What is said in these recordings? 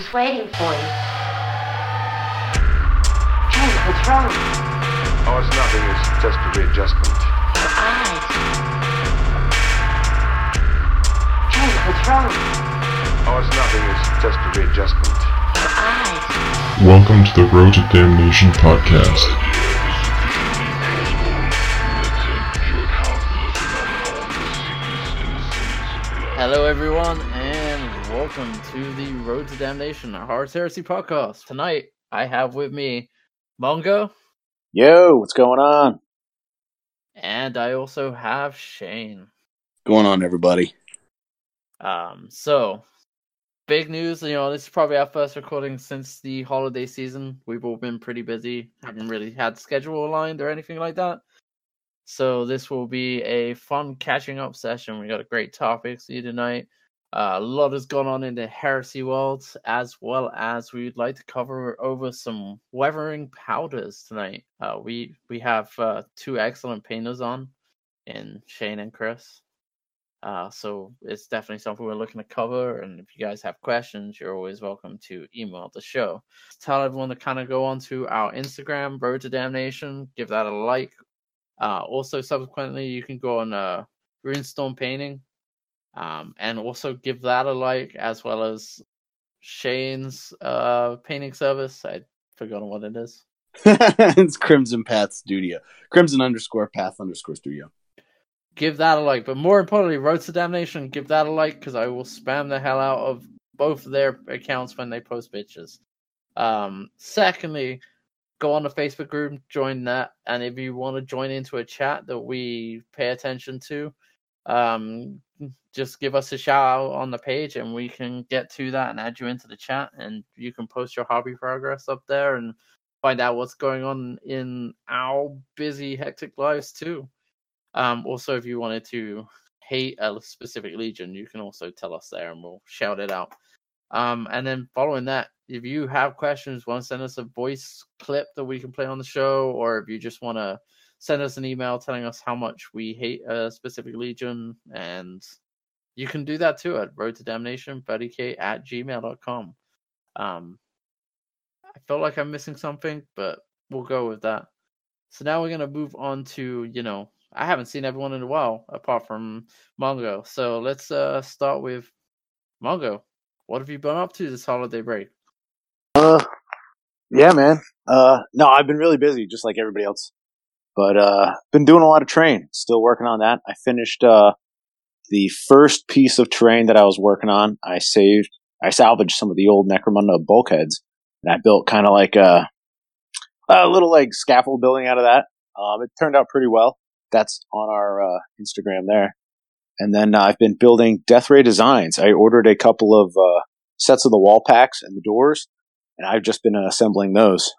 was waiting for you. Shane, what's wrong? Oh, it's nothing. It's just a readjustment. Your eyes. Shane, what's wrong? Oh, it's nothing. It's just a readjustment. Your eyes. Welcome to the Road to Damnation podcast. Hello, everyone, and welcome to the Road to Damnation, a Horus Heresy podcast. Tonight, I have with me Mongo, Yo, what's going on? and I also have Shane. going on, everybody? Um, so big news. You know, this is probably our first recording since the holiday season. We've all been pretty busy, haven't really had schedule aligned or anything like that. So this will be a fun catching up session. We got a great topic for you tonight. Uh, a lot has gone on in the heresy world, as well as we'd like to cover over some weathering powders tonight. Uh, we we have uh, two excellent painters on, in Shane and Chris. Uh, so it's definitely something we're looking to cover. And if you guys have questions, you're always welcome to email the show. Tell everyone to kind of go on to our Instagram, Road to Damnation, give that a like. Uh, also, subsequently, you can go on uh, Runestorm Painting um, and also give that a like, as well as Shane's uh, painting service. I forgot what it is. it's Crimson Path Studio. Crimson underscore Path underscore Studio. give that a like. But more importantly, Road to Damnation, give that a like because I will spam the hell out of both their accounts when they post pictures. Um, secondly, go on the Facebook group, join that, and if you want to join into a chat that we pay attention to, um, just give us a shout out on the page, and we can get to that and add you into the chat, and you can post your hobby progress up there and find out what's going on in our busy, hectic lives too. Um, also, if you wanted to hate a specific legion, you can also tell us there and we'll shout it out. Um, and then following that, if you have questions, want to send us a voice clip that we can play on the show, or if you just want to send us an email telling us how much we hate a specific legion, and you can do that too at road to damnation at gmail.com. Um, I feel like I'm missing something, but we'll go with that. So now we're gonna move on to you know I haven't seen everyone in a while apart from Mongo. So let's uh start with Mongo. What have you been up to this holiday break? Uh, yeah, man. Uh, no, I've been really busy, just like everybody else. But uh, been doing a lot of terrain. Still working on that. I finished uh the first piece of terrain that I was working on. I saved, I salvaged some of the old Necromunda bulkheads, and I built kind of like a a little like scaffold building out of that. Um, it turned out pretty well. That's on our uh, Instagram there. And then uh, I've been building Death Ray designs. I ordered a couple of uh, sets of the wall packs and the doors, and I've just been assembling those.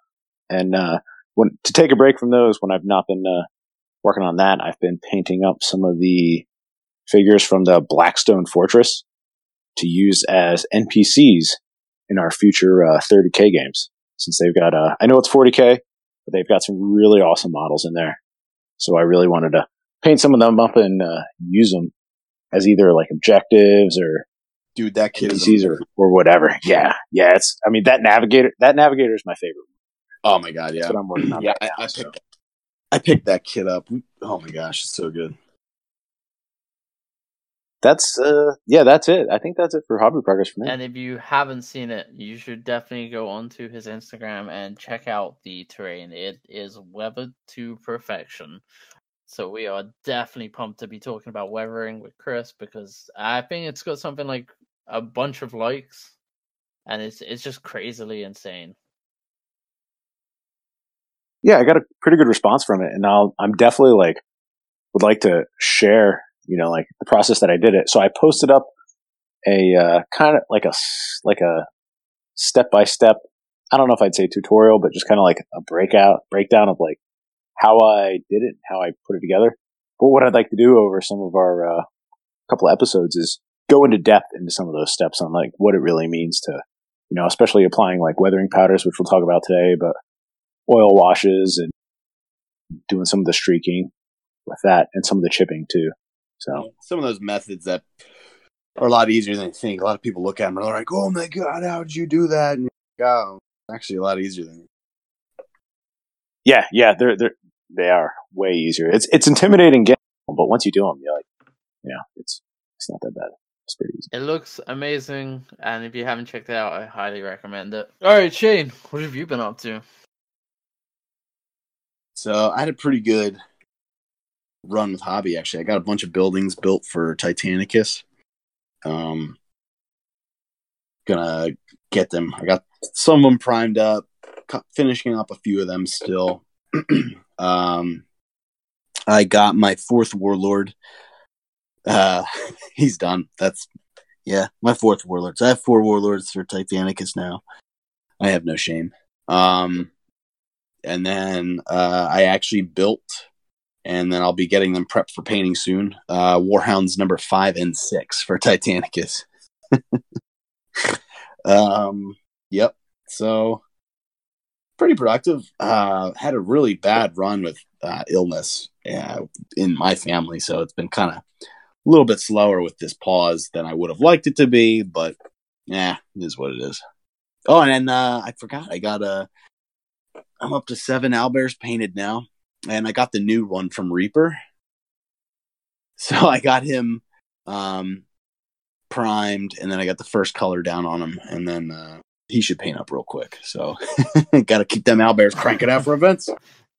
And uh, when to take a break from those, when I've not been uh, working on that, I've been painting up some of the figures from the Blackstone Fortress to use as NPCs in our future uh, 30k games. Since they've got, uh, I know it's 40k, but they've got some really awesome models in there. So I really wanted to paint some of them up and uh, use them as either like objectives or Dude, that kid NPCs or, or whatever. Yeah, yeah. It's, I mean, that navigator, that navigator is my favorite. Oh my god, yeah. That's what I'm working on. Yeah, right I, now, I so. I picked that kid up. Oh my gosh, it's so good. That's, uh, yeah, that's it. I think that's it for hobby progress for me. And if you haven't seen it, you should definitely go onto his Instagram and check out the terrain. It is weathered to perfection. So we are definitely pumped to be talking about weathering with Chris because I think it's got something like a bunch of likes, and it's it's just crazily insane. yeah, I got a pretty good response from it, and I'll, I'm definitely like would like to share, you know, like the process that I did it. So I posted up a uh, kind of like a like a step by step. I don't know if I'd say tutorial, but just kind of like a breakout breakdown of like how I did it, how I put it together. But what I'd like to do over some of our uh, couple episodes is go into depth into some of those steps on like what it really means to, you know, especially applying like weathering powders, which we'll talk about today, but oil washes and doing some of the streaking with that and some of the chipping too. So Some of those methods that are a lot easier than you think. A lot of people look at them and they're like, "Oh my god, how did you do that?" And you're like, oh, actually a lot easier than. Yeah, yeah, they're they're they are way easier. It's it's intimidating getting, them, but once you do them, you're like, yeah, it's it's not that bad. It's pretty easy. It looks amazing, and if you haven't checked it out, I highly recommend it. All right, Shane, what have you been up to? So I had a pretty good run with hobby. Actually, I got a bunch of buildings built for Titanicus. Um, gonna get them. I got some of them primed up, finishing up a few of them still. um, I got my fourth warlord. Uh, he's done. That's yeah, my fourth warlord. So I have four warlords for Titanicus now. I have no shame. Um, and then uh, I actually built, and then I'll be getting them prepped for painting soon. Uh, Warhounds number five and six for Titanicus. um, yep. So pretty productive. Uh, had a really bad run with uh, illness uh, in my family, so it's been kind of a little bit slower with this pause than I would have liked it to be, but yeah, it is what it is. Oh, and then uh, I forgot I got a. I'm up to seven owlbears painted now, and I got the new one from Reaper. So I got him um, primed, and then I got the first color down on him, and then uh, he should paint up real quick. So got to keep them owlbears cranking out for events.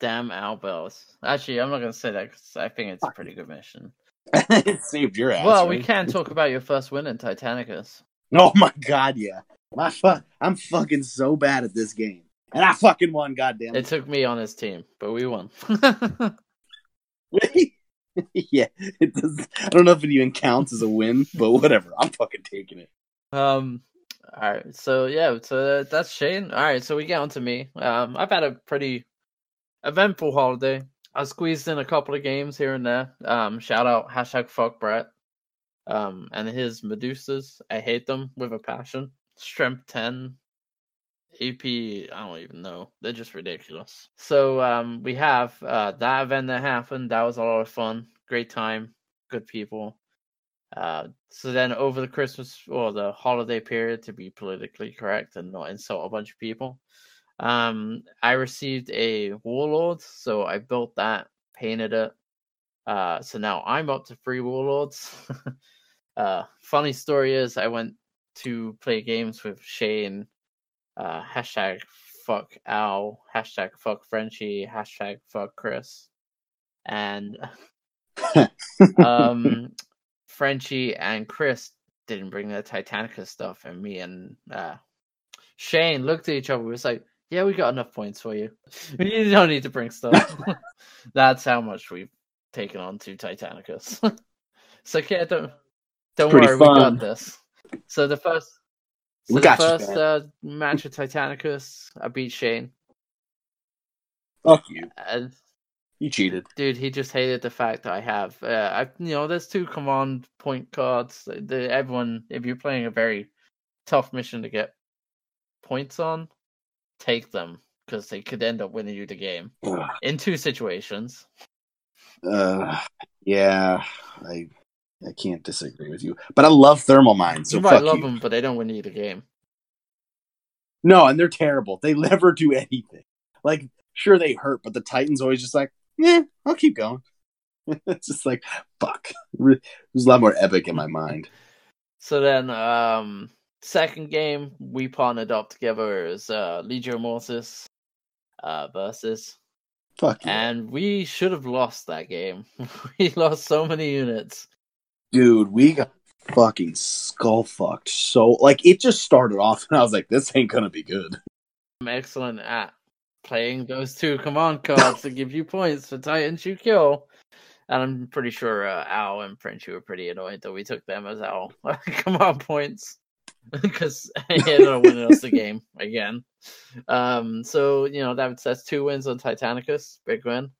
Damn owlbells. Actually, I'm not gonna say that because I think it's a pretty good mission. it saved your ass. well, we can talk about your first win in Titanicus. Oh my god, yeah. My fu- I'm fucking so bad at this game, and I fucking won. Goddamn It took me on his team, but we won. yeah, it does. I don't know if it even counts as a win, but whatever. I'm fucking taking it. um, all right. So yeah, so that's Shane. All right. So we get on to me. Um, I've had a pretty eventful holiday. I squeezed in a couple of games here and there. Um, shout out hashtag fuck Brett. Um, and his Medusas. I hate them with a passion. Strength ten, AP. I don't even know. They're just ridiculous. So um, we have uh that event that happened. That was a lot of fun. Great time. Good people. Uh, so then over the Christmas or the holiday period, to be politically correct and not insult a bunch of people, um, I received a warlord, so I built that, painted it. Uh, so now I'm up to three warlords. uh, funny story is I went to play games with Shane. Uh, hashtag fuck Al, hashtag fuck Frenchie, hashtag fuck Chris, and um, Frenchie and Chris didn't bring the Titanica stuff, and me and uh, Shane looked at each other. We was like, "Yeah, we got enough points for you. you don't need to bring stuff." That's how much we've taken on to Titanicus. so yeah, don't don't Pretty worry, we got this. So the first, We the got you, first uh, match of Titanicus, I beat Shane, Fuck you. and You cheated. dude, he just hated the fact that I have, uh, I, you know, there's two command point cards. The, everyone, if you're playing a very tough mission to get points on, take them because they could end up winning you the game Ugh. in two situations. Uh, yeah, I I can't disagree with you. But I love thermal mines, so you might love you. them, but they don't win you the game. No, and they're terrible. They never do anything. Like, sure they hurt, but the Titans always just like, yeah, I'll keep going. it's just like, fuck. Re- There's a lot more epic in my mind. So then, um, second game we partnered up together as uh, Legio Mortis uh, versus Fuck yeah. and we should have lost that game. we lost so many units. Dude, we got fucking skull fucked. So, like, it just started off, and I was like, this ain't gonna be good. I'm excellent at playing those two command cards to give you points for Titans you kill. And I'm pretty sure uh, Al and Frenchie were pretty annoyed that we took them as our command points because he ended up winning us the game again. Um, so you know that that's two wins on Titanicus, big win.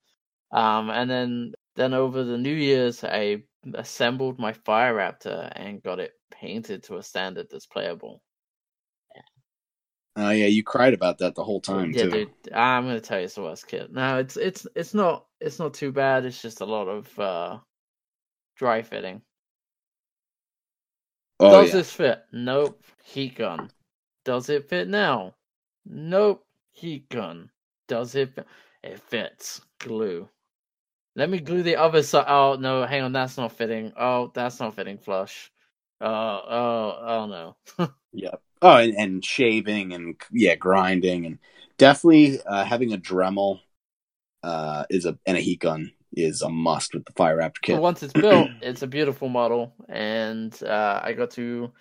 Um, and then then over the New Year's, I assembled my Fire Raptor and got it painted to a standard that's playable. Oh, yeah, you cried about that the whole time, yeah, too. dude, I'm gonna tell you it's the worst kit. No, it's it's it's not it's not too bad. It's just a lot of uh dry fitting. Oh Does yeah. this fit? Nope. Heat gun. Does it fit now? Nope. Heat gun. Does it fit? It fits. Glue. Let me glue the other side. Oh, no, hang on. That's not fitting. Oh, that's not fitting flush. Oh, oh, oh no. Yep. Oh, and, and shaving and yeah, grinding and definitely uh, having a Dremel uh, is a and a heat gun is a must with the Fire Raptor kit. once it's built, it's a beautiful model, and uh, I got to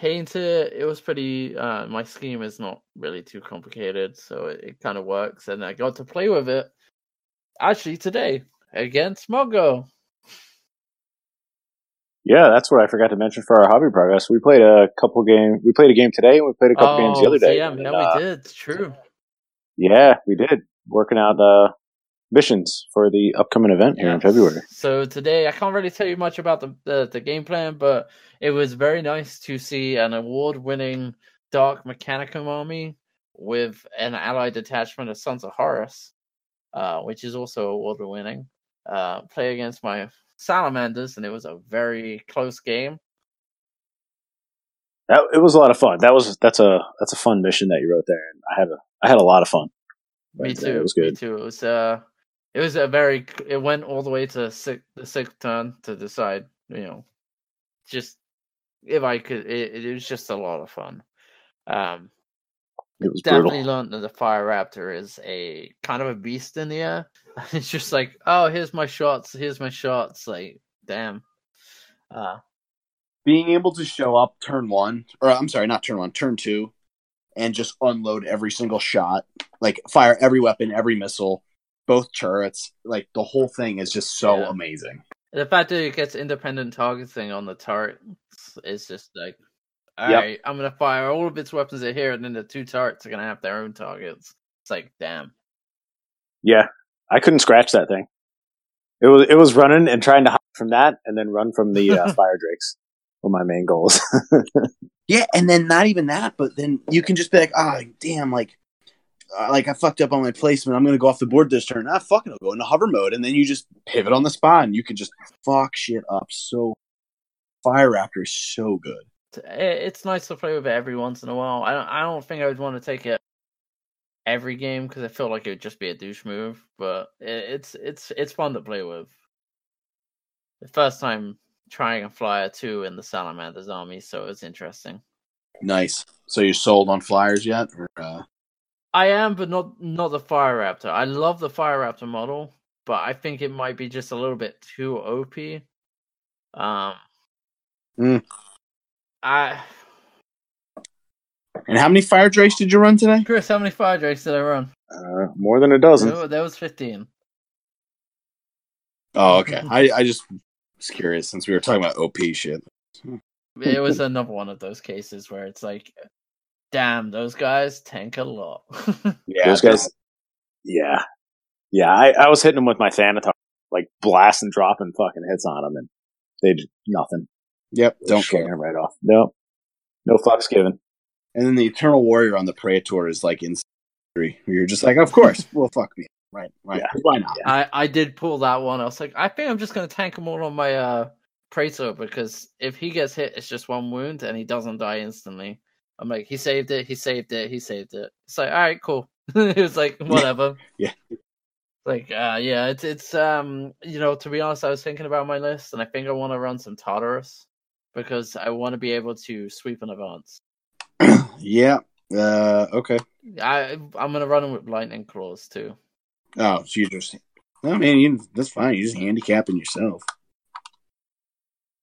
paint it. It was pretty. Uh, my scheme is not really too complicated, so it, it kind of works. And I got to play with it actually today against Mongo. Yeah, that's what I forgot to mention for our hobby progress. We played a couple games. We played a game today, and we played a couple games the other day. Yeah, And, yeah, uh, we did. It's true. Yeah, we did. Working out uh, missions for the upcoming event here in February. So today, I can't really tell you much about the, the the game plan, but it was very nice to see an award-winning Dark Mechanicum army with an allied detachment of Sons of Horus, uh, which is also award-winning. Uh, play against my Salamanders, and it was a very close game. That it was a lot of fun. That was that's a that's a fun mission that you wrote there, and I had a I had a lot of fun. Me uh, too. it was Me good. too. It was uh, it was a very. It went all the way to six, the sixth turn to decide. You know, just if I could. It, it was just a lot of fun. Um, It was definitely brutal. learned that the Fire Raptor is a kind of a beast in the air. It's just like, oh, here's my shots. Here's my shots. Like, damn. Uh, Being able to show up turn one, or I'm sorry, not turn one, turn two, and just unload every single shot, like fire every weapon, every missile, both turrets, like the whole thing is just so Yeah. amazing. the fact that it gets independent targeting on the turret is just like, all Yep. right, I'm gonna fire all of its weapons at here, and then the two turrets are gonna have their own targets. It's like, damn. Yeah, I couldn't scratch that thing. It was it was running and trying to hide from that, and then run from the uh, fire drakes. Were my main goals. Yeah, and then not even that, but then you can just be like, ah, damn, like, uh, like I fucked up on my placement. I'm gonna go off the board this turn. Ah, fuck it, I'll go into hover mode, and then you just pivot on the spot, and you can just fuck shit up. So, Fire Raptor is so good. It- It's nice to play with it every once in a while. I don't. I don't think I would want to take it every game because I feel like it would just be a douche move. But it's it's it's fun to play with. The first time trying a flyer too in the Salamanders army, so it's interesting. Nice. So you sold on flyers yet? Or, uh, I am, but not not the Fire Raptor. I love the Fire Raptor model, but I think it might be just a little bit too OP. Um, Hmm. I and how many fire drakes did you run today? Chris, how many Fire Drakes did I run? uh, more than a dozen. Oh, that was fifteen. Oh, okay. I, I just was curious since we were talking about OP shit. it was another one of those cases where it's like, damn, those guys tank a lot. Yeah, Those guys. Yeah, yeah. I, I was hitting them with my Thanatar, like blasting, dropping fucking hits on them, and they did nothing. Yep, don't Shooting care. right off. No, no fucks given. And then the Eternal Warrior on the Praetor is like in three. You're just like, of course, well, fuck me. Right, right. Yeah. Why not? I I did pull that one. I was like, I think I'm just gonna tank him all on my uh Praetor because if he gets hit, it's just one wound and he doesn't die instantly. I'm like, he saved it, he saved it, he saved it. It's like, all right, cool. it was like whatever. Yeah. Like, uh, yeah, it's it's um, you know, to be honest, I was thinking about my list, and I think I want to run some Tartaros because I want to be able to sweep in advance. yeah. Uh, okay. I I'm gonna run with lightning claws too. Oh, so you just. I mean, you, that's fine. You're just handicapping yourself.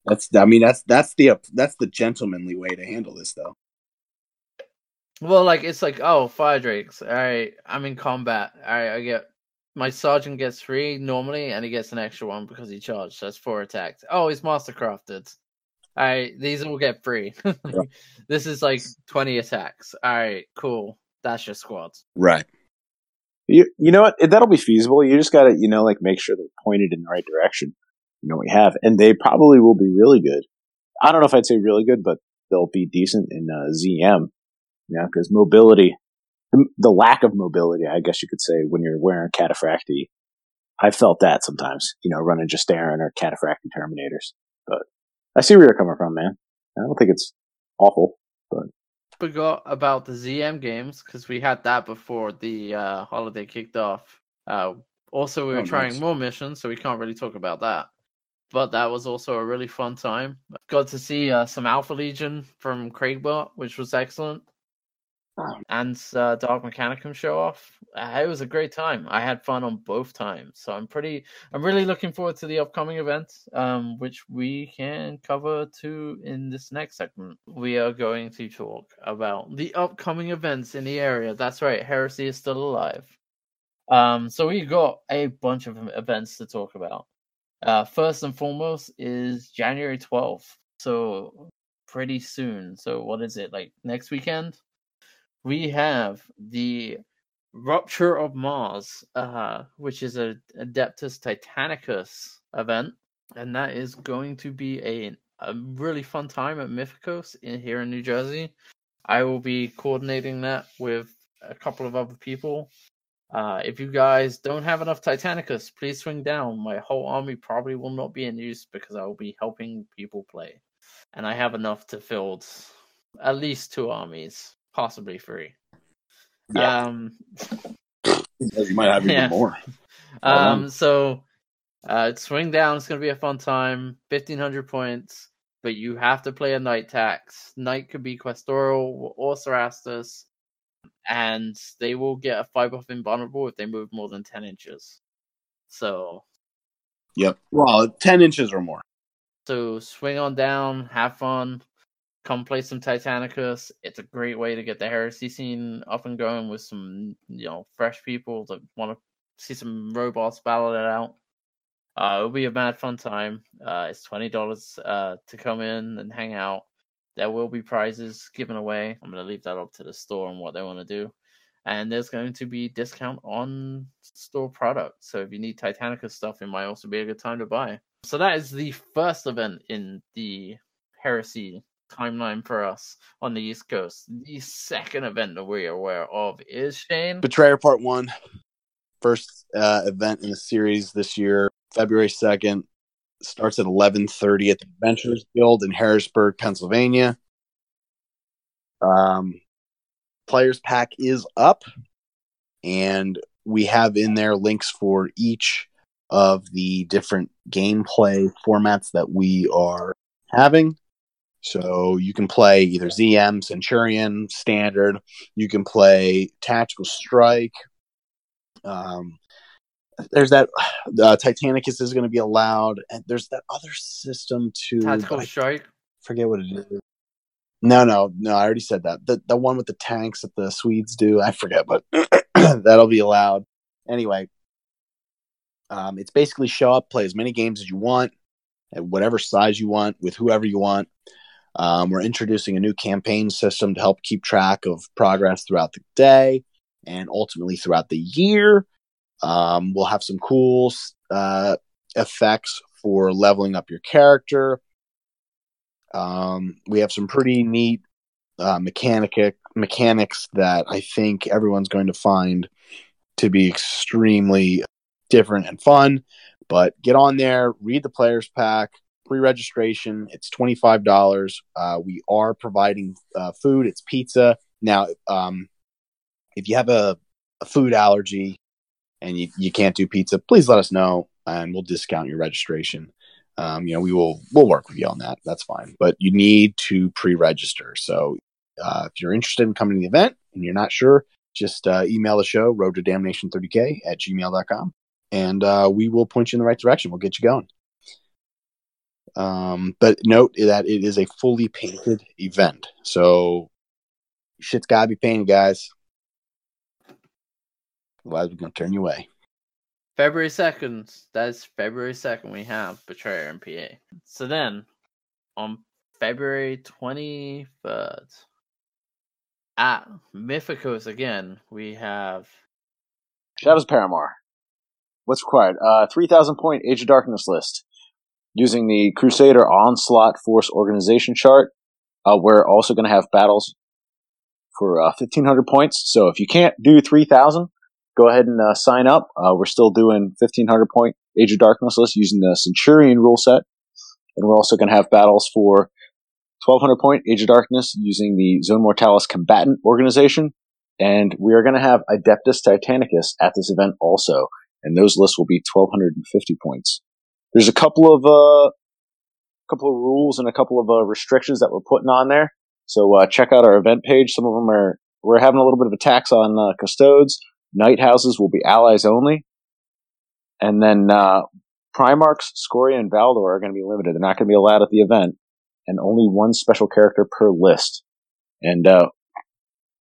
That's. I mean, that's that's the that's the gentlemanly way to handle this, though. Well, like it's like, oh, fire drakes. All right, I'm in combat. All right, I get my sergeant gets three normally, and he gets an extra one because he charged. So that's four attacks. Oh, he's mastercrafted. All right, these will get free. this is like twenty attacks. All right, cool. That's your squads. Right. You, you know what? That'll be feasible. You just got to, you know, like make sure they're pointed in the right direction. You know, we have, and they probably will be really good. I don't know if I'd say really good, but they'll be decent in uh, ZM. Yeah, because mobility, the, the lack of mobility, I guess you could say, when you're wearing Cataphractii, I felt that sometimes. You know, running just Aaron or Cataphractii terminators. But I see where you're coming from, man. I don't think it's awful. But forgot about the ZM games because we had that before the uh, holiday kicked off. Uh, also, we were Oh, trying nice. more missions, so we can't really talk about that. But that was also a really fun time. Got to see uh, some Alpha Legion from Craigbot, which was excellent. Oh. And uh, Dark Mechanicum show off. Uh, it was a great time. I had fun on both times, so I'm pretty. I'm really looking forward to the upcoming event, um, which we can cover too in this next segment. We are going to talk about the upcoming events in the area. That's right, Heresy is still alive. Um, so we got a bunch of events to talk about. Uh, first and foremost is January 12th, so pretty soon. So what is it like next weekend? We have the Rupture of Mars, uh, which is a Adeptus Titanicus event, and that is going to be a a really fun time at Mythicos in here in New Jersey. I will be coordinating that with a couple of other people. Uh, if you guys don't have enough Titanicus, please swing down. My whole army probably will not be in use because I will be helping people play. And I have enough to field at least two armies, possibly three. Yeah. Um, You might have even Yeah. more. um, so uh, swing down. It's gonna be a fun time. Fifteen hundred points, but you have to play a knight tax. Knight could be Questoris or Cerastus, and they will get a five buff invulnerable if they move more than ten inches. So, Yep. Well, ten inches or more. so swing on down, have fun, come play some Titanicus. It's a great way to get the heresy scene up and going with some you know fresh people that want to see some robots battle it out. Uh, it'll be a mad fun time. Uh, it's twenty dollars uh, to come in and hang out. There will be prizes given away. I'm gonna leave that up to the store and what they want to do. And there's going to be discount on store products. So if you need Titanica stuff, it might also be a good time to buy. So that is the first event in the Heresy timeline for us on the East Coast. The second event that we're aware of is Shane. Betrayer Part One, first uh, event in the series this year, February second. Starts at eleven thirty at the Adventurers Guild in Harrisburg, Pennsylvania. Um, players pack is up, and we have in there links for each of the different gameplay formats that we are having. So you can play either ZM, Centurion, Standard. You can play Tactical Strike. Um, there's that uh, Titanicus is going to be allowed, and there's that other system too. Tactical Strike. forget what it is. No, no, no. I already said that. The the one with the tanks that the Swedes do. I forget, but that'll be allowed. Anyway, um, it's basically show up, play as many games as you want, at whatever size you want, with whoever you want. Um, we're introducing a new campaign system to help keep track of progress throughout the day and ultimately throughout the year. Um, we'll have some cool uh, effects for leveling up your character. Um, we have some pretty neat uh, mechanic mechanics that I think everyone's going to find to be extremely different and fun. But get on there, read the players pack, pre-registration. It's twenty five dollars. Uh, we are providing uh, food. It's pizza. Now, um, if you have a, a food allergy and you, you can't do pizza, please let us know and we'll discount your registration. Um, you know, we will we'll work with you on that. That's fine. But you need to pre-register. So uh, if you're interested in coming to the event and you're not sure, just uh, email the show, road to damnation 30k at gmail.com, and uh, we will point you in the right direction. We'll get you going. Um, but note that it is a fully painted event. So shit's gotta be painted, guys. Otherwise, we're gonna turn you away. February 2nd, that's February 2nd, we have Betrayer and PA. So then, on February 23rd, at Mythicos again, we have Shadows of Paramar. What's required? Uh, 3,000 point Age of Darkness list. Using the Crusader Onslaught Force Organization chart, uh, we're also going to have battles for uh, 1,500 points. So if you can't do 3,000, go ahead and uh, sign up. Uh, we're still doing 1,500 point Age of Darkness list using the Centurion rule set. And we're also going to have battles for 1200 point Age of Darkness using the Zone Mortalis Combatant organization. And we are going to have Adeptus Titanicus at this event also. And those lists will be 1250 points. There's a couple of, uh, couple of rules and a couple of uh, restrictions that we're putting on there. So uh, check out our event page. Some of them are we're having a little bit of a tax on uh, custodes. Knight houses will be allies only, and then uh, Primarchs, Scoria, and Valdor are going to be limited. They're not going to be allowed at the event, and only one special character per list. And uh,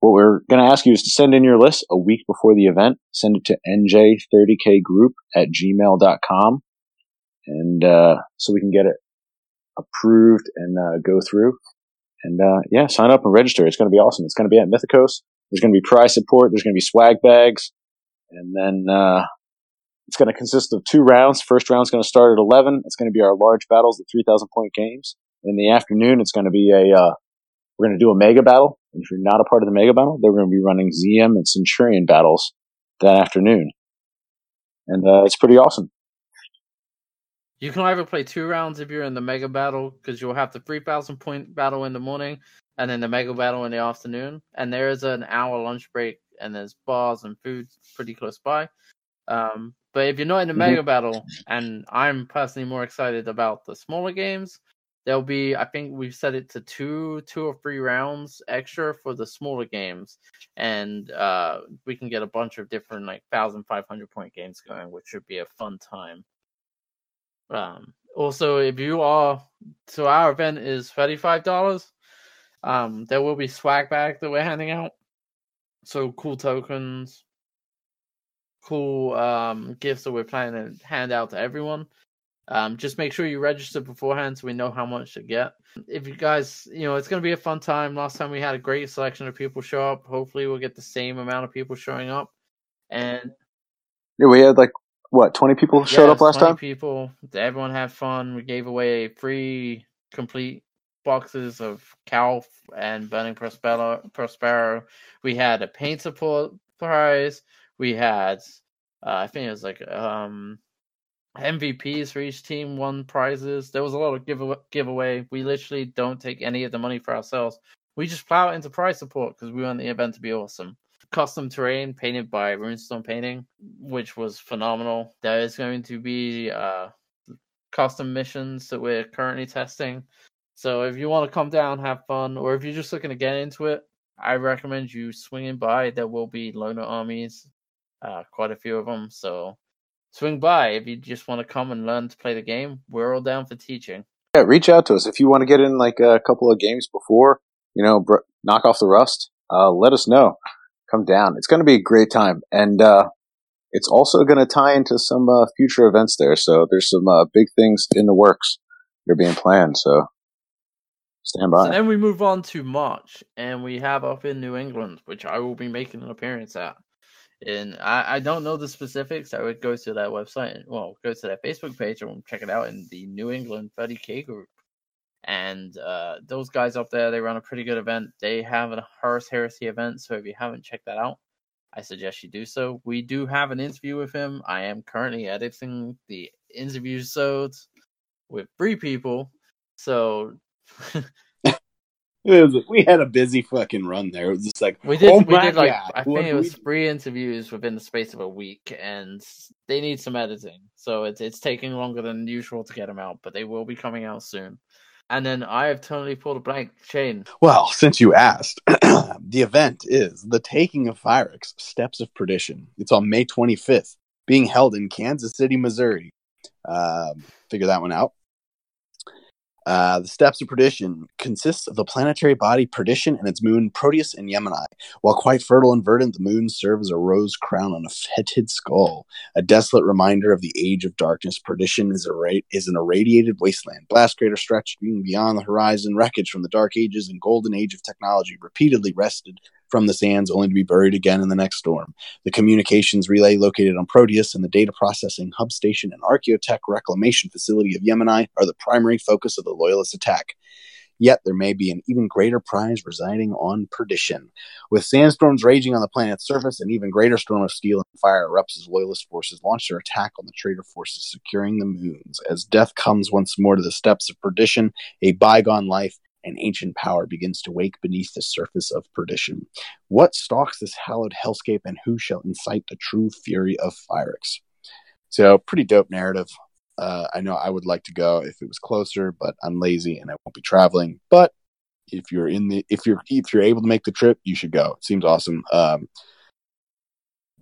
what we're going to ask you is to send in your list a week before the event. Send it to nj30kgroup at gmail.com, and uh, so we can get it approved and uh, go through. And uh, yeah, sign up and register. It's going to be awesome. It's going to be at Mythicos. There's going to be prize support. There's going to be swag bags, and then uh, it's going to consist of two rounds. First round's going to start at 11. It's going to be our large battles, the 3,000 point games. In the afternoon, it's going to be a uh, we're going to do a mega battle. And if you're not a part of the mega battle, they're going to be running ZM and Centurion battles that afternoon, and uh, it's pretty awesome. You can either play two rounds if you're in the mega battle because you'll have the 3,000 point battle in the morning and then the mega battle in the afternoon. And there is an hour lunch break and there's bars and food pretty close by. Um, but if you're not in the Mhm. mega battle, and I'm personally more excited about the smaller games, there'll be I think we've set it to two, two or three rounds extra for the smaller games, and uh, we can get a bunch of different like thousand five hundred point games going, which should be a fun time. Um, also, if you are so our event is thirty five dollars. Um, there will be swag bags that we're handing out, so cool tokens, cool um gifts that we're planning to hand out to everyone. Um, just make sure you register beforehand so we know how much to get. If you guys, you know, it's going to be a fun time. Last time we had a great selection of people show up. Hopefully, we'll get the same amount of people showing up. And Yeah, we had like what 20 people showed up last 20 time. People, everyone had fun. We gave away free complete boxes of Calth and Burning Prospero. Prospero. We had a paint support prize. We had, uh, I think it was like um MVPs for each team won prizes. There was a lot of give giveaway. We literally don't take any of the money for ourselves. We just plow it into prize support because we want the event to be awesome. Custom terrain painted by Runestone Painting, which was phenomenal. There is going to be uh, custom missions that we're currently testing. So if you want to come down, have fun, or if you're just looking to get into it, I recommend you swinging by. There will be loner armies, uh, quite a few of them. So swing by if you just want to come and learn to play the game. We're all down for teaching. Yeah, reach out to us if you want to get in like a couple of games before. You know, br- knock off the rust. Uh, let us know. Come down. It's going to be a great time, and uh, it's also going to tie into some uh, future events there. So there's some uh, big things in the works. that are being planned. So stand by. So then we move on to March, and we have up in New England, which I will be making an appearance at. And I, I don't know the specifics. I would go to that website, and, well, go to that Facebook page and check it out in the New England 30K group. And uh, those guys up there, they run a pretty good event. They have a Horus Heresy event, so if you haven't checked that out, I suggest you do so. We do have an interview with him. I am currently editing the interview sodes with three people. So was- we had a busy fucking run there. It was just like We did. oh we my did like God, I think it was three interviews within the space of a week, and they need some editing, so it's it's taking longer than usual to get them out, but they will be coming out soon. And then I have totally pulled a blank. Shane, Well, since you asked, the event is The Taking of Phyrexx, Steps of Perdition. It's on May 25th, being held in Kansas City, Missouri. Um, figure that one out. Uh, the Steps of Perdition consists of the planetary body Perdition and its moon Proteus and Gemini. While quite fertile and verdant, the moons serve as a rose crown on a fetid skull, a desolate reminder of the age of darkness. Perdition is ra- is an irradiated wasteland, blast crater stretching beyond the horizon, wreckage from the dark ages and golden age of technology, repeatedly wrested from the sands, only to be buried again in the next storm. The communications relay located on Proteus and the data processing hub station and archaeotech reclamation facility of Gemini are the primary focus of the Loyalist attack. Yet there may be an even greater prize residing on Perdition. With sandstorms raging on the planet's surface, an even greater storm of steel and fire erupts as Loyalist forces launch their attack on the traitor forces securing the moons. As death comes once more to the steps of Perdition, a bygone life and ancient power begins to wake beneath the surface of perdition. What stalks this hallowed hellscape, and who shall incite the true fury of Phyrix? So, pretty dope narrative. Uh, I know I would like to go if it was closer, but I'm lazy and I won't be traveling. But if you're in the if you're if you're able to make the trip, you should go. It seems awesome. Um,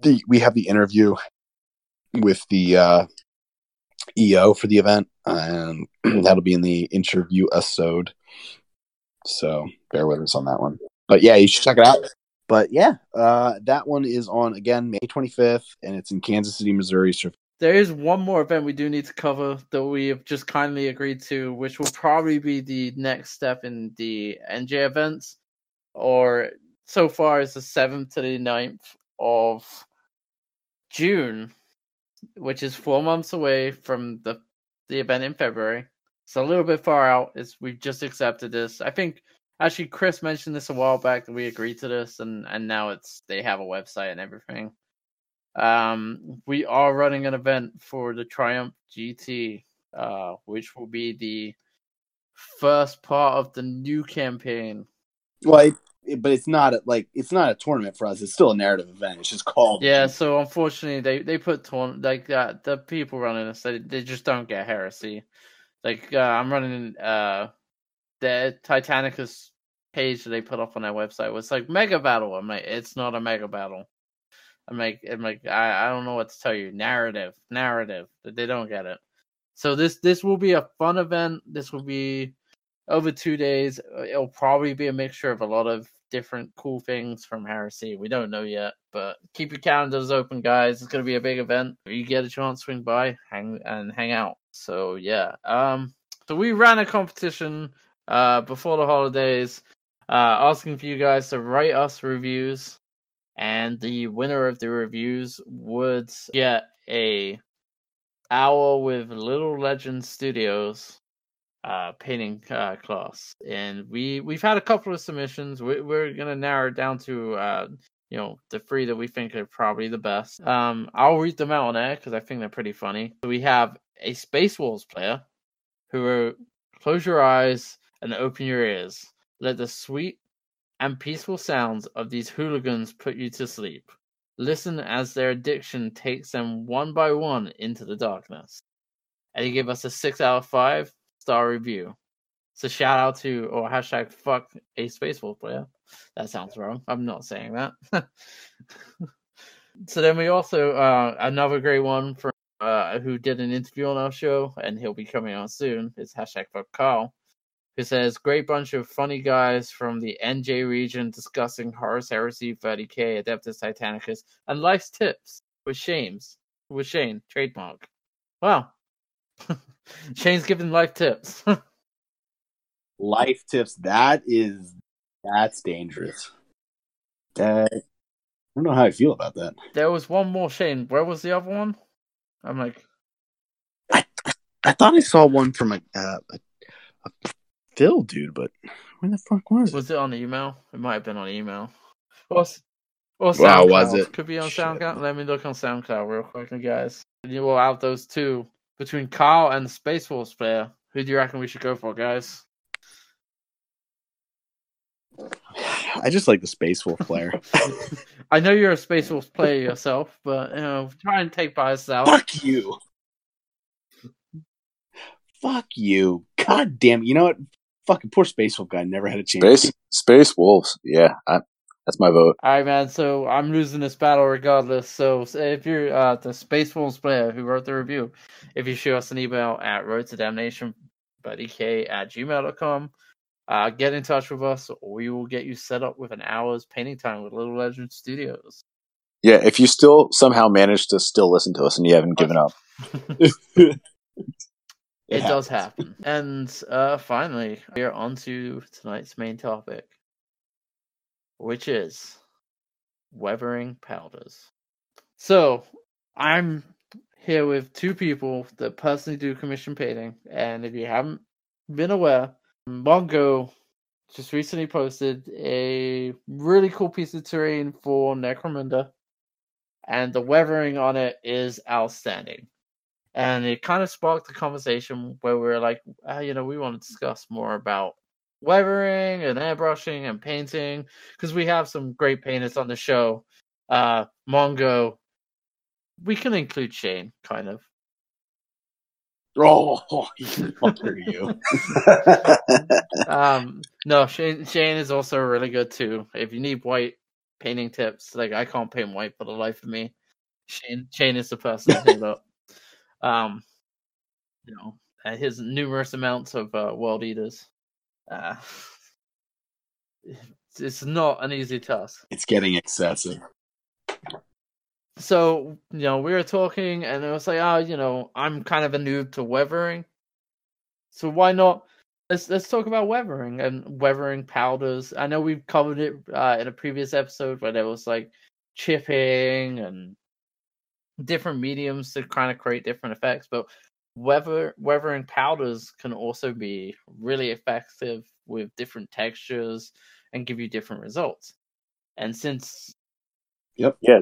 the we have the interview with the uh, EO for the event, and that'll be in the interview episode. So bear with us on that one. But yeah, you should check it out. But yeah, uh, that one is on again May 25th, and it's in Kansas City, Missouri. So There is one more event we do need to cover that we have just kindly agreed to, which will probably be the next step in the NJ events, or so far is the 7th to the 9th of June, which is four months away from the the event in February. It's a little bit far out. It's we've just accepted this. I think actually Chris mentioned this a while back that we agreed to this, and and now it's they have a website and everything. Um, we are running an event for the Triumph GT, uh, which will be the first part of the new campaign. well, it, it- but it's not a, like it's not a tournament for us. It's still a narrative event. It's just called Yeah, so unfortunately, they they put torn like that. The people running this, they they just don't get heresy. Like uh, I'm running uh the Titanicus page that they put up on their website was like mega battle. I'm like, it's not a mega battle. I'm like, I'm like, I, I don't know what to tell you. Narrative, narrative. That They don't get it. So this this will be a fun event. This will be over two days. Uh, It'll probably be a mixture of a lot of different cool things from Heresy. We don't know yet, but keep your calendars open, guys. It's gonna be a big event. If you get a chance, swing by, hang and hang out. So yeah. Um. So we ran a competition uh before the holidays, uh, asking for you guys to write us reviews, and the winner of the reviews would get a hour with Little Legend Studios uh painting uh class and we we've had a couple of submissions we, we're gonna narrow it down to uh you know the three that we think are probably the best um i'll read them out on air because i think they're pretty funny we have a space wars player who wrote close your eyes and open your ears let the sweet and peaceful sounds of these hooligans put you to sleep listen as their addiction takes them one by one into the darkness and he gave us a six out of five star review. So shout out to or hashtag fuck a space wolf player. That sounds wrong. I'm not saying that. so then we also uh another great one from uh who did an interview on our show and he'll be coming on soon. It's hashtag fuck Carl. Who says great bunch of funny guys from the NJ region discussing Horus Heresy, 30k, Adeptus Titanicus, and life's tips with Shames with Shane, trademark. Wow. Shane's giving life tips. life tips. That is that's dangerous. That I don't know how I feel about that. there was one more Shane. Where was the other one? I'm like, I I thought I saw one from a uh, a, a Phil dude, but where the fuck was it? was it on email? It might have been on email. Or, or Wow, SoundCloud. was it? Could be on Shit. SoundCloud. Let me look on SoundCloud real quick, guys. And You will out those two between Carl and the Space Force player. Who do you reckon we should go for, guys? I just like the Space Wolf player. I know you're a Space Force player yourself, but you know, try and take bias out. Fuck you. Fuck you. God damn it. You know what? Fucking poor Space Wolf guy never had a chance. Space Space Wolves. Yeah, I, that's my vote. All right, man. So I'm losing this battle regardless. So if you're uh, the Space Wolves player who wrote the review, if you shoot us an email at road to damnation, 30k at gmail.com, uh, get in touch with us. Or we will get you set up with an hour's painting time with Little Legend Studios. Yeah, if you still somehow manage to still listen to us and you haven't given up, It, does happen. And uh, finally, we are on to tonight's main topic, which is weathering powders. So, I'm here with two people that personally do commission painting, and if you haven't been aware, Mongo just recently posted a really cool piece of terrain for Necromunda, and the weathering on it is outstanding and it kind of sparked a conversation where we were like, ah, you know, we want to discuss more about weathering and airbrushing and painting because we have some great painters on the show. Uh, Mongo, we can include Shane, kind of. Oh, you fucker, you. Um, no, Shane Shane is also really good too. If you need white painting tips, like I can't paint white for the life of me. Shane Shane is the person to hit up. Um, you know, his numerous amounts of uh, world eaters. Uh, it's not an easy task. It's getting excessive. So, you know, we were talking and it was like, oh, you know, I'm kind of a noob to weathering. So why not let's let's talk about weathering and weathering powders. I know we've covered it uh, in a previous episode where there was like chipping and different mediums to kind of create different effects, but weather weathering powders can also be really effective with different textures and give you different results. And since yep yeah,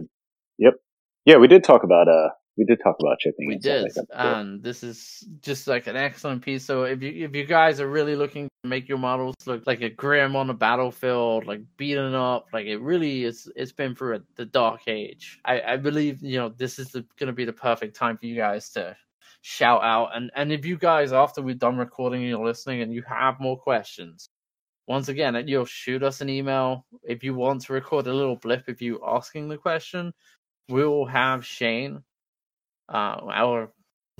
we did talk about uh, we did talk about chipping. we and did. like and this is just like an excellent piece. So if you if you guys are really looking to make your models look like a grim on the battlefield like beaten up like it really is it's been through a, the dark age. I i believe you know this is the, gonna be the perfect time for you guys to shout out. And and if you guys after we're done recording and you're listening and you have more questions once again you'll shoot us an email. If you want to record a little blip of you asking the question we'll have shane uh, our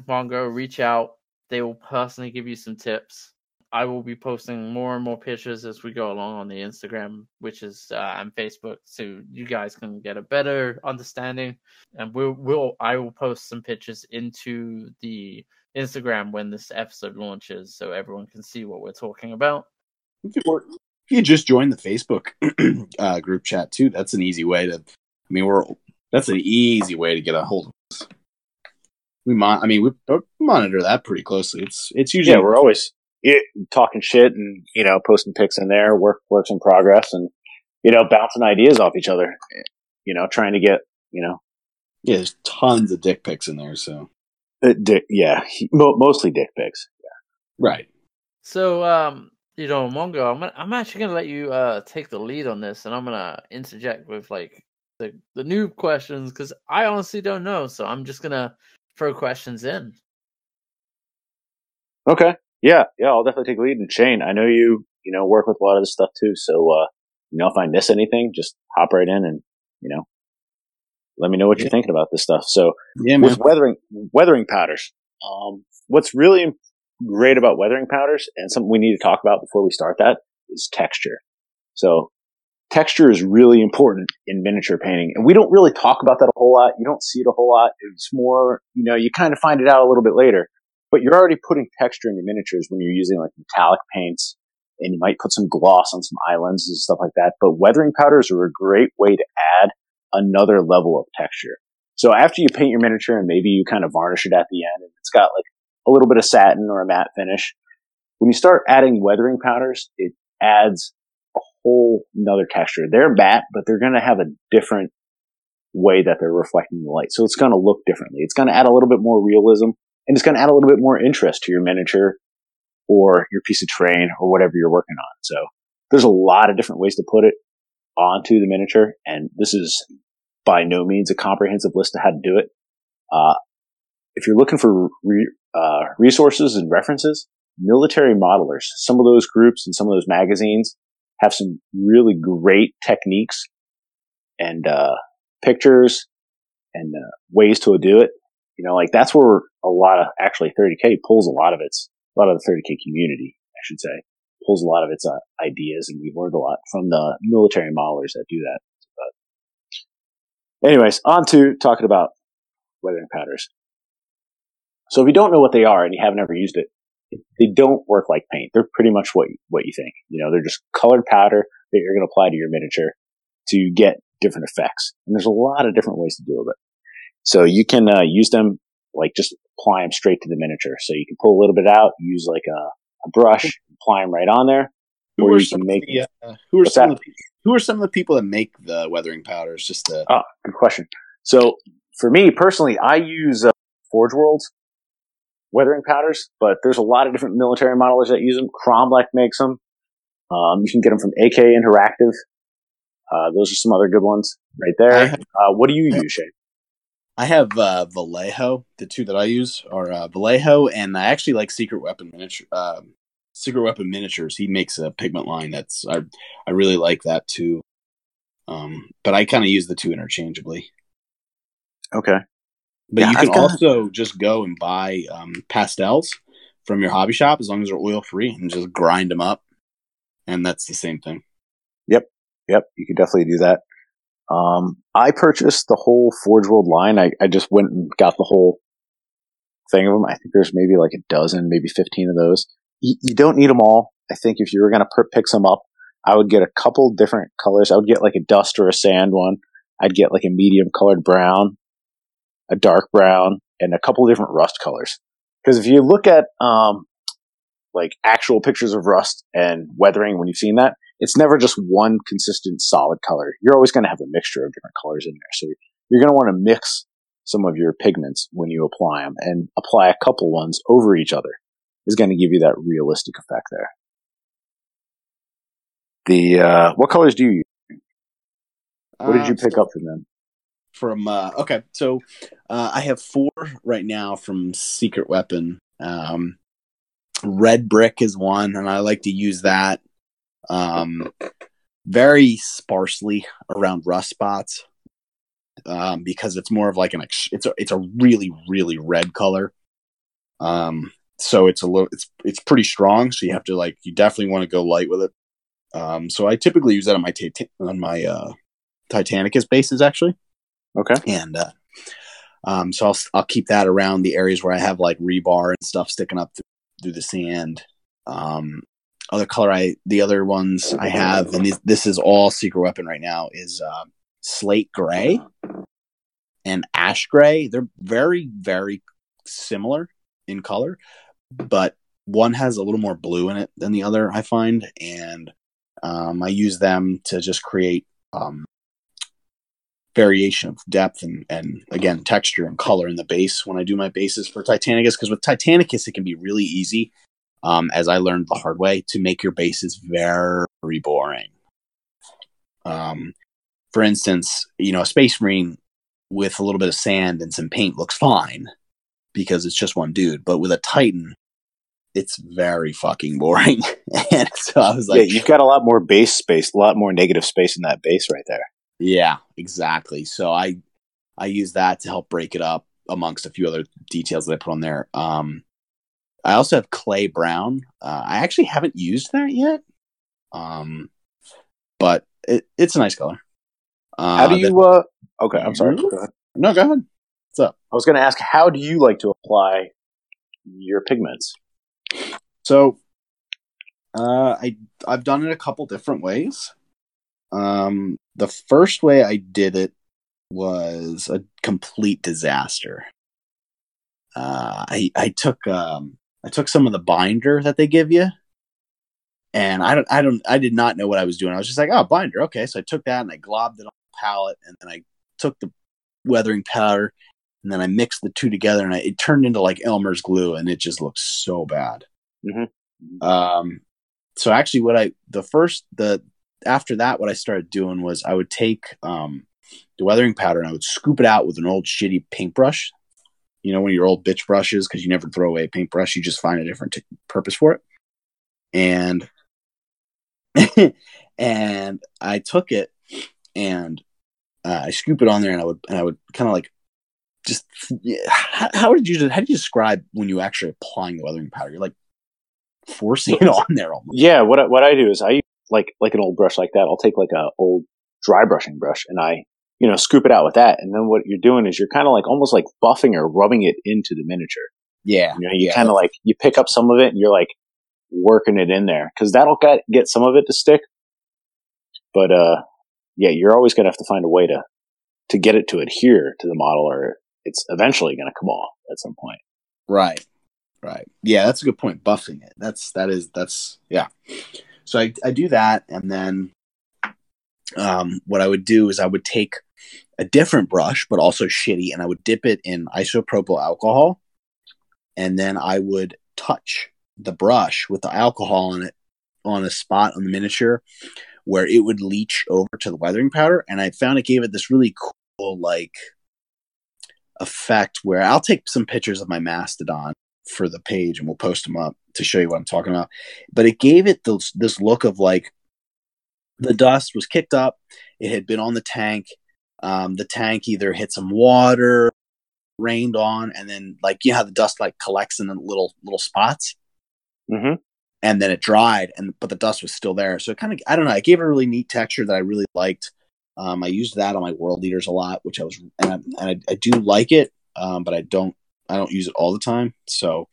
Mongo reach out. They will personally give you some tips. I will be posting more and more pictures as we go along on the Instagram, which is uh, and Facebook, so you guys can get a better understanding. And we'll, we'll I will post some pictures into the Instagram when this episode launches, so everyone can see what we're talking about. You just join the Facebook uh, group chat too, that's an easy way to. I mean, we're that's an easy way to get a hold of us. We mon- I mean, we uh, monitor that pretty closely. It's it's usually yeah, we're always yeah, talking shit and you know posting pics in there, work works in progress, and you know bouncing ideas off each other. You know, trying to get you know, yeah. There's tons of dick pics in there, so uh, dick, yeah, he- mo- mostly dick pics. Yeah. right. So, um, you know, Mongo, I'm gonna, I'm actually gonna let you uh take the lead on this, and I'm gonna interject with like the the noob questions because I honestly don't know. So I'm just gonna throw questions in. Okay, yeah, yeah, I'll definitely take lead. And Shane, I know you you know work with a lot of this stuff too, so uh, you know if I miss anything, just hop right in and you know let me know what Yeah. you're thinking about this stuff. So Yeah, man. with weathering weathering powders. Um, what's really great about weathering powders and something we need to talk about before we start that is texture. So texture is really important in miniature painting, and we don't really talk about that a whole lot. You don't see it a whole lot. It's more, you know, you kind of find it out a little bit later. But you're already putting texture in your miniatures when you're using like metallic paints, and you might put some gloss on some islands and stuff like that. But weathering powders are a great way to add another level of texture. So after you paint your miniature and maybe you kind of varnish it at the end and it's got like a little bit of satin or a matte finish, when you start adding weathering powders, it adds whole nother texture. They're matte, but they're going to have a different way that they're reflecting the light. So it's going to look differently. It's going to add a little bit more realism and it's going to add a little bit more interest to your miniature or your piece of terrain or whatever you're working on. So there's a lot of different ways to put it onto the miniature. And this is by no means a comprehensive list of how to do it. Uh, if you're looking for re- uh, resources and references, military modelers, some of those groups and some of those magazines have some really great techniques and uh, pictures and uh, ways to do it. You know, like that's where a lot of actually 30k pulls a lot of its a lot of the 30k community, I should say, pulls a lot of its uh, ideas, and we've learned a lot from the military modelers that do that. But anyways, on to talking about weathering powders. So if you don't know what they are and you haven't ever used it, they don't work like paint. They're pretty much what what you think. You know, they're just colored powder that you're going to apply to your miniature to get different effects. And there's a lot of different ways to do it. So you can uh, use them like just apply them straight to the miniature. So you can pull a little bit out, use like a, a brush, apply them right on there. Who Or are you some make- the, uh, who are some that? of the, who are some of the people that make the weathering powders? Just to Oh, good question. So for me personally, I use uh, Forge World's weathering powders, but there's a lot of different military modelers that use them. Kromlech makes them. Um, you can get them from AK Interactive. Uh, those are some other good ones right there. have- Uh, what do you use, Shane? I have uh, Vallejo. The two that I use are uh, Vallejo, and I actually like Secret Weapon miniature. Uh, Secret Weapon miniatures. He makes a pigment line that's I I really like that too. Um, but I kind of use the two interchangeably. Okay. But Yeah, you can got- also just go and buy um, pastels from your hobby shop as long as they're oil free and just grind them up, and that's the same thing. Yep, Yep. you could definitely do that. Um, I purchased the whole Forge World line. I, I just went and got the whole thing of them. I think there's maybe like a dozen, maybe 15 of those. You, you don't need them all. I think if you were going to per- pick some up, I would get a couple different colors. I would get like a dust or a sand one. I'd get like a medium colored brown, a dark brown, and a couple different rust colors. Because if you look at, um, like actual pictures of rust and weathering when you've seen that, it's never just one consistent solid color. You're always going to have a mixture of different colors in there. So you're going to want to mix some of your pigments when you apply them and apply a couple ones over each other is going to give you that realistic effect there. The, uh, what colors do you use? What did you Uh, pick up from them? From uh okay so uh i have four right now from secret weapon. Um red brick is one and i like to use that um very sparsely around rust spots um because it's more of like an ex- it's a it's a really really red color. Um so it's a little it's it's pretty strong so you have to like you definitely want to go light with it. Um so i typically use that on my on my uh titanicus bases actually Okay. and uh, um, so I'll I'll keep that around the areas where I have like rebar and stuff sticking up through, through the sand. Um, other color I the other ones I have, and these, this is all secret weapon right now is uh, slate gray and ash gray. They're very very similar in color, but one has a little more blue in it than the other. I find, and um, I use them to just create um, variation of depth and, and again texture and color in the base when I do my bases for Titanicus because with Titanicus it can be really easy um, as I learned the hard way to make your bases very boring. Um, for instance, you know, a Space Marine with a little bit of sand and some paint looks fine because it's just one dude, but with a Titan, it's very fucking boring. and so I was like, yeah, you've got a lot more base space, a lot more negative space in that base right there. Yeah, exactly. So I I use that to help break it up amongst a few other details that I put on there. Um, I also have clay brown. Uh, I actually haven't used that yet, um, but it, it's a nice color. Uh, How do you, uh, okay, I'm sorry. Go no, go ahead. What's up? I was going to ask, how do you like to apply your pigments? So, uh, I I've done it a couple different ways. Um, the first way I did it was a complete disaster. Uh, I I took um I took some of the binder that they give you, and I don't I don't I did not know what I was doing. I was just like, oh, binder, okay. So I took that and I globbed it on the palette, and then I took the weathering powder, and then I mixed the two together, and I, it turned into like Elmer's glue, and it just looked so bad. Mhm. Um, so actually, what I the first the after that, what I started doing was I would take um the weathering powder and I would scoop it out with an old shitty paintbrush. You know, one of your old bitch brushes because you never throw away a paintbrush, you just find a different t- purpose for it. And and I took it and uh, I scoop it on there and I would and I would kind of like just how, how would you how do you describe when you actually applying the weathering powder? You're like forcing it on there almost. Yeah, what I, what I do is I use like like an old brush like that. I'll take like a old dry brushing brush and I you know scoop it out with that. And then what you're doing is you're kind of like almost like buffing or rubbing it into the miniature. Yeah, You know, you yeah. kind of like you pick up some of it and you're like working it in there because that'll get get some of it to stick. But uh, yeah, you're always gonna have to find a way to to get it to adhere to the model, or it's eventually gonna come off at some point. Right. Right. Yeah, that's a good point. Buffing it. That's that is that's yeah. So I I do that and then um what I would do is I would take a different brush but also shitty and I would dip it in isopropyl alcohol and then I would touch the brush with the alcohol in it on a spot on the miniature where it would leach over to the weathering powder, and I found it gave it this really cool like effect where I'll take some pictures of my mastodon for the page and we'll post them up to show you what I'm talking about. But it gave it this this look of like the dust was kicked up, it had been on the tank. Um, the tank either hit some water, rained on, and then like you know how the dust like collects in the little little spots, Mm-hmm. and then it dried, and but the dust was still there. So it kind of I don't know. It gave it a really neat texture that I really liked. Um, I used that on my world eaters a lot, which I was and I, and I, I do like it, um, but I don't I don't use it all the time. So,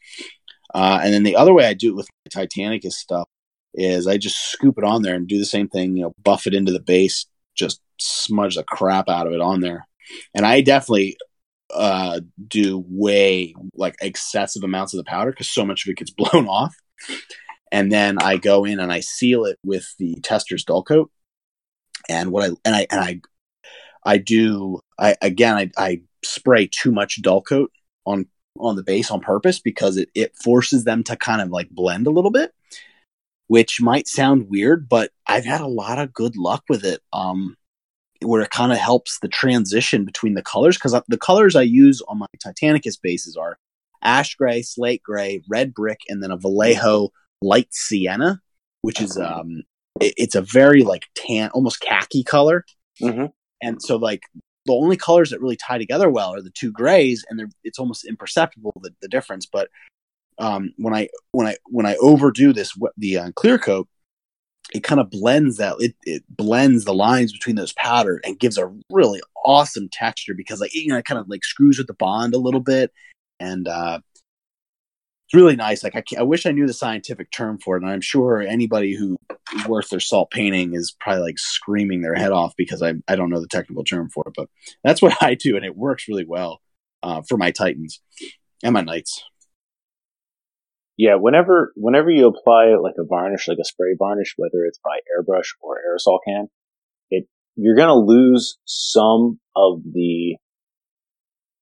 uh, and then the other way I do it with my Titanicus stuff is I just scoop it on there and do the same thing. You know, buff it into the base, just smudge the crap out of it on there. And I definitely uh, do way like excessive amounts of the powder because so much of it gets blown off. And then I go in and I seal it with the Testors dull coat. And what I and I and I I do I again I, I spray too much Dullcote on on the base on purpose because it, it forces them to kind of like blend a little bit which might sound weird but i've had a lot of good luck with it um where it kind of helps the transition between the colors because the colors i use on my titanicus bases are ash gray slate gray red brick and then a vallejo light sienna which is um it, it's a very like tan almost khaki color Mm-hmm. and so like the only colors that really tie together well are the two grays and it's almost imperceptible the, the difference but um when i when i when i overdo this the uh, clear coat it kind of blends that it, it blends the lines between those powder and gives a really awesome texture because like you know it kind of like screws with the bond a little bit and uh it's really nice. Like I, I wish i knew the scientific term for it and i'm sure anybody who worth their salt painting is probably like screaming their head off because i, I don't know the technical term for it but that's what i do and it works really well uh, for my titans and my knights. Yeah, whenever whenever you apply like a varnish, like a spray varnish, whether it's by airbrush or aerosol can, it you're gonna lose some of the,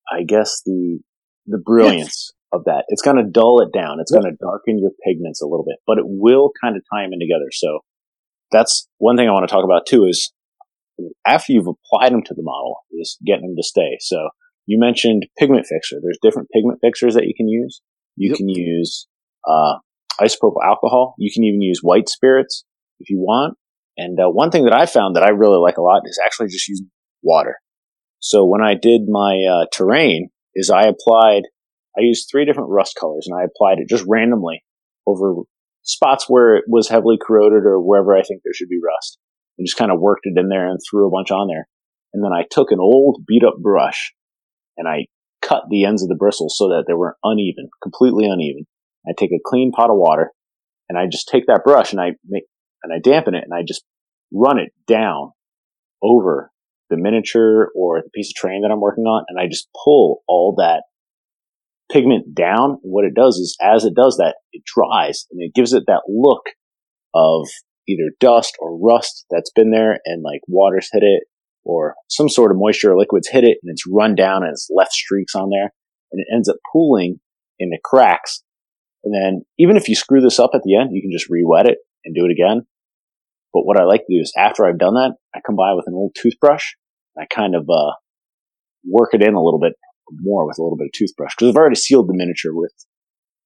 I guess the the brilliance of that. It's gonna dull it down. It's gonna darken your pigments a little bit, but it will kind of tie them in together. So that's one thing I want to talk about too. Is after you've applied them to the model, is getting them to stay. So you mentioned pigment fixer. There's different pigment fixers that you can use. You Yep. can use uh, isopropyl alcohol. You can even use white spirits if you want. And uh, one thing that I found that I really like a lot is actually just using water. So when I did my uh, terrain, is I applied, I used three different rust colors, and I applied it just randomly over spots where it was heavily corroded or wherever I think there should be rust, and just kind of worked it in there and threw a bunch on there. And then I took an old beat up brush and I cut the ends of the bristles so that they were uneven, completely uneven. I take a clean pot of water and I just take that brush and I make, and I dampen it and I just run it down over the miniature or the piece of train that I'm working on. And I just pull all that pigment down. What it does is as it does that, it dries and it gives it that look of either dust or rust that's been there and like water's hit it or some sort of moisture or liquids hit it and it's run down and it's left streaks on there and it ends up pooling in the cracks. And then even if you screw this up at the end, you can just re-wet it and do it again. But what I like to do is after I've done that, I come by with an old toothbrush and I kind of, uh, work it in a little bit more with a little bit of toothbrush because I've already sealed the miniature with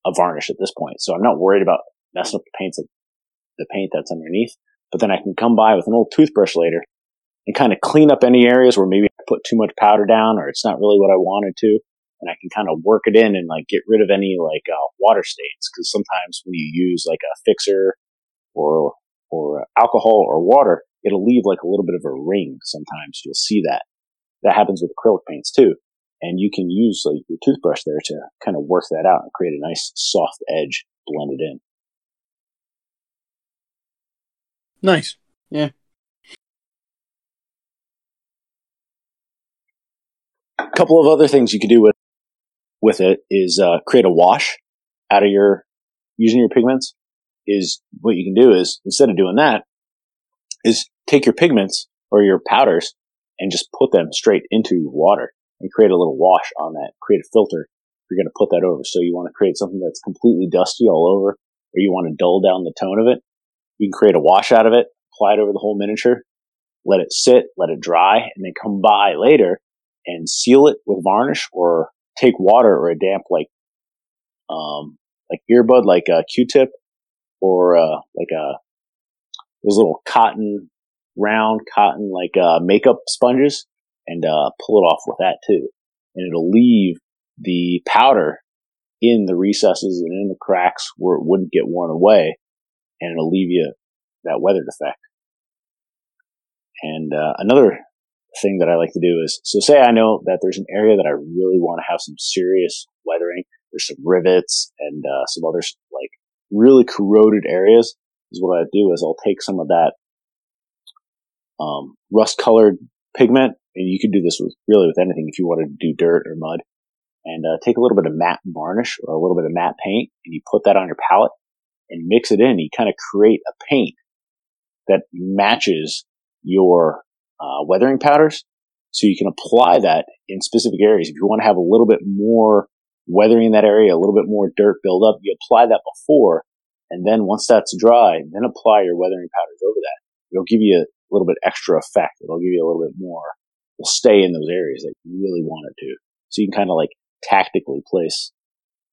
a varnish at this point. So I'm not worried about messing up the paints, the paint that's underneath. But then I can come by with an old toothbrush later and kind of clean up any areas where maybe I put too much powder down or it's not really what I wanted to. And I can kind of work it in and like get rid of any like uh, water stains because sometimes when you use like a fixer or or alcohol or water, it'll leave like a little bit of a ring. Sometimes you'll see that. That happens with acrylic paints too. And you can use like your toothbrush there to kind of work that out and create a nice soft edge blended in. nice Yeah. A couple of other things you could do with with it is uh, create a wash out of your using your pigments. Is what you can do is instead of doing that, is take your pigments or your powders and just put them straight into water and create a little wash on that. Create a filter. You're going to put that over. So you want to create something that's completely dusty all over, or you want to dull down the tone of it. You can create a wash out of it, apply it over the whole miniature, let it sit, let it dry, and then come by later and seal it with varnish or take water or a damp like um like earbud like a Q-tip or uh like a those little cotton round cotton like uh makeup sponges and uh pull it off with that too. And it'll leave the powder in the recesses and in the cracks where it wouldn't get worn away and it'll leave you that weathered effect. And uh, another thing that I like to do is, so say I know that there's an area that I really want to have some serious weathering. There's some rivets and uh, some other like really corroded areas. Is what I do is I'll take some of that um, rust colored pigment, and you can do this with really with anything if you wanted to do dirt or mud, and uh, take a little bit of matte varnish or a little bit of matte paint, and you put that on your palette and mix it in. You kind of create a paint that matches your uh, weathering powders. So you can apply that in specific areas. If you want to have a little bit more weathering in that area, a little bit more dirt build up, you apply that before. And then once that's dry, then apply your weathering powders over that. It'll give you a little bit extra effect. It'll give you a little bit more. It'll stay in those areas that you really want it to. So you can kind of like tactically place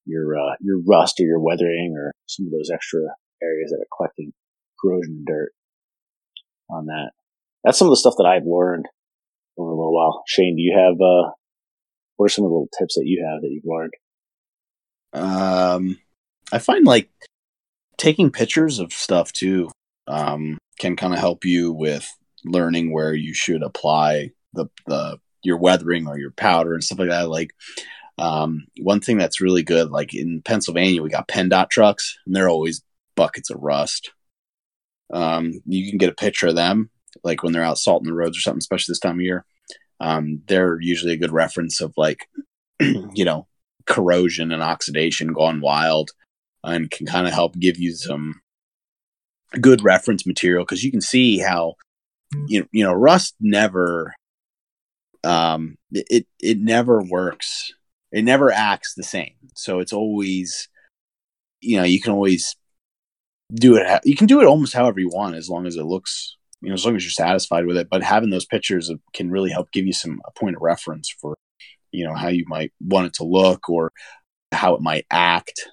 your, uh, your rust or your weathering or some of those extra areas that are collecting corrosion and dirt on that that's some of the stuff that I've learned over a little while. Shane, do you have, uh, what are some of the little tips that you have that you've learned? Um, I find like taking pictures of stuff too um, can kind of help you with learning where you should apply the the your weathering or your powder and stuff like that. Like um, one thing that's really good, like in Pennsylvania, we got PennDOT trucks, and they're always buckets of rust. Um, you can get a picture of them like when they're out salting the roads or something, especially this time of year. Um, they're usually a good reference of like, you know, corrosion and oxidation gone wild and can kind of help give you some good reference material because you can see how you you know rust never um it it never works it never acts the same so it's always you know you can always do it you can do it almost however you want as long as it looks you know, as long as you're satisfied with it. But having those pictures can really help give you some a point of reference for, you know, how you might want it to look or how it might act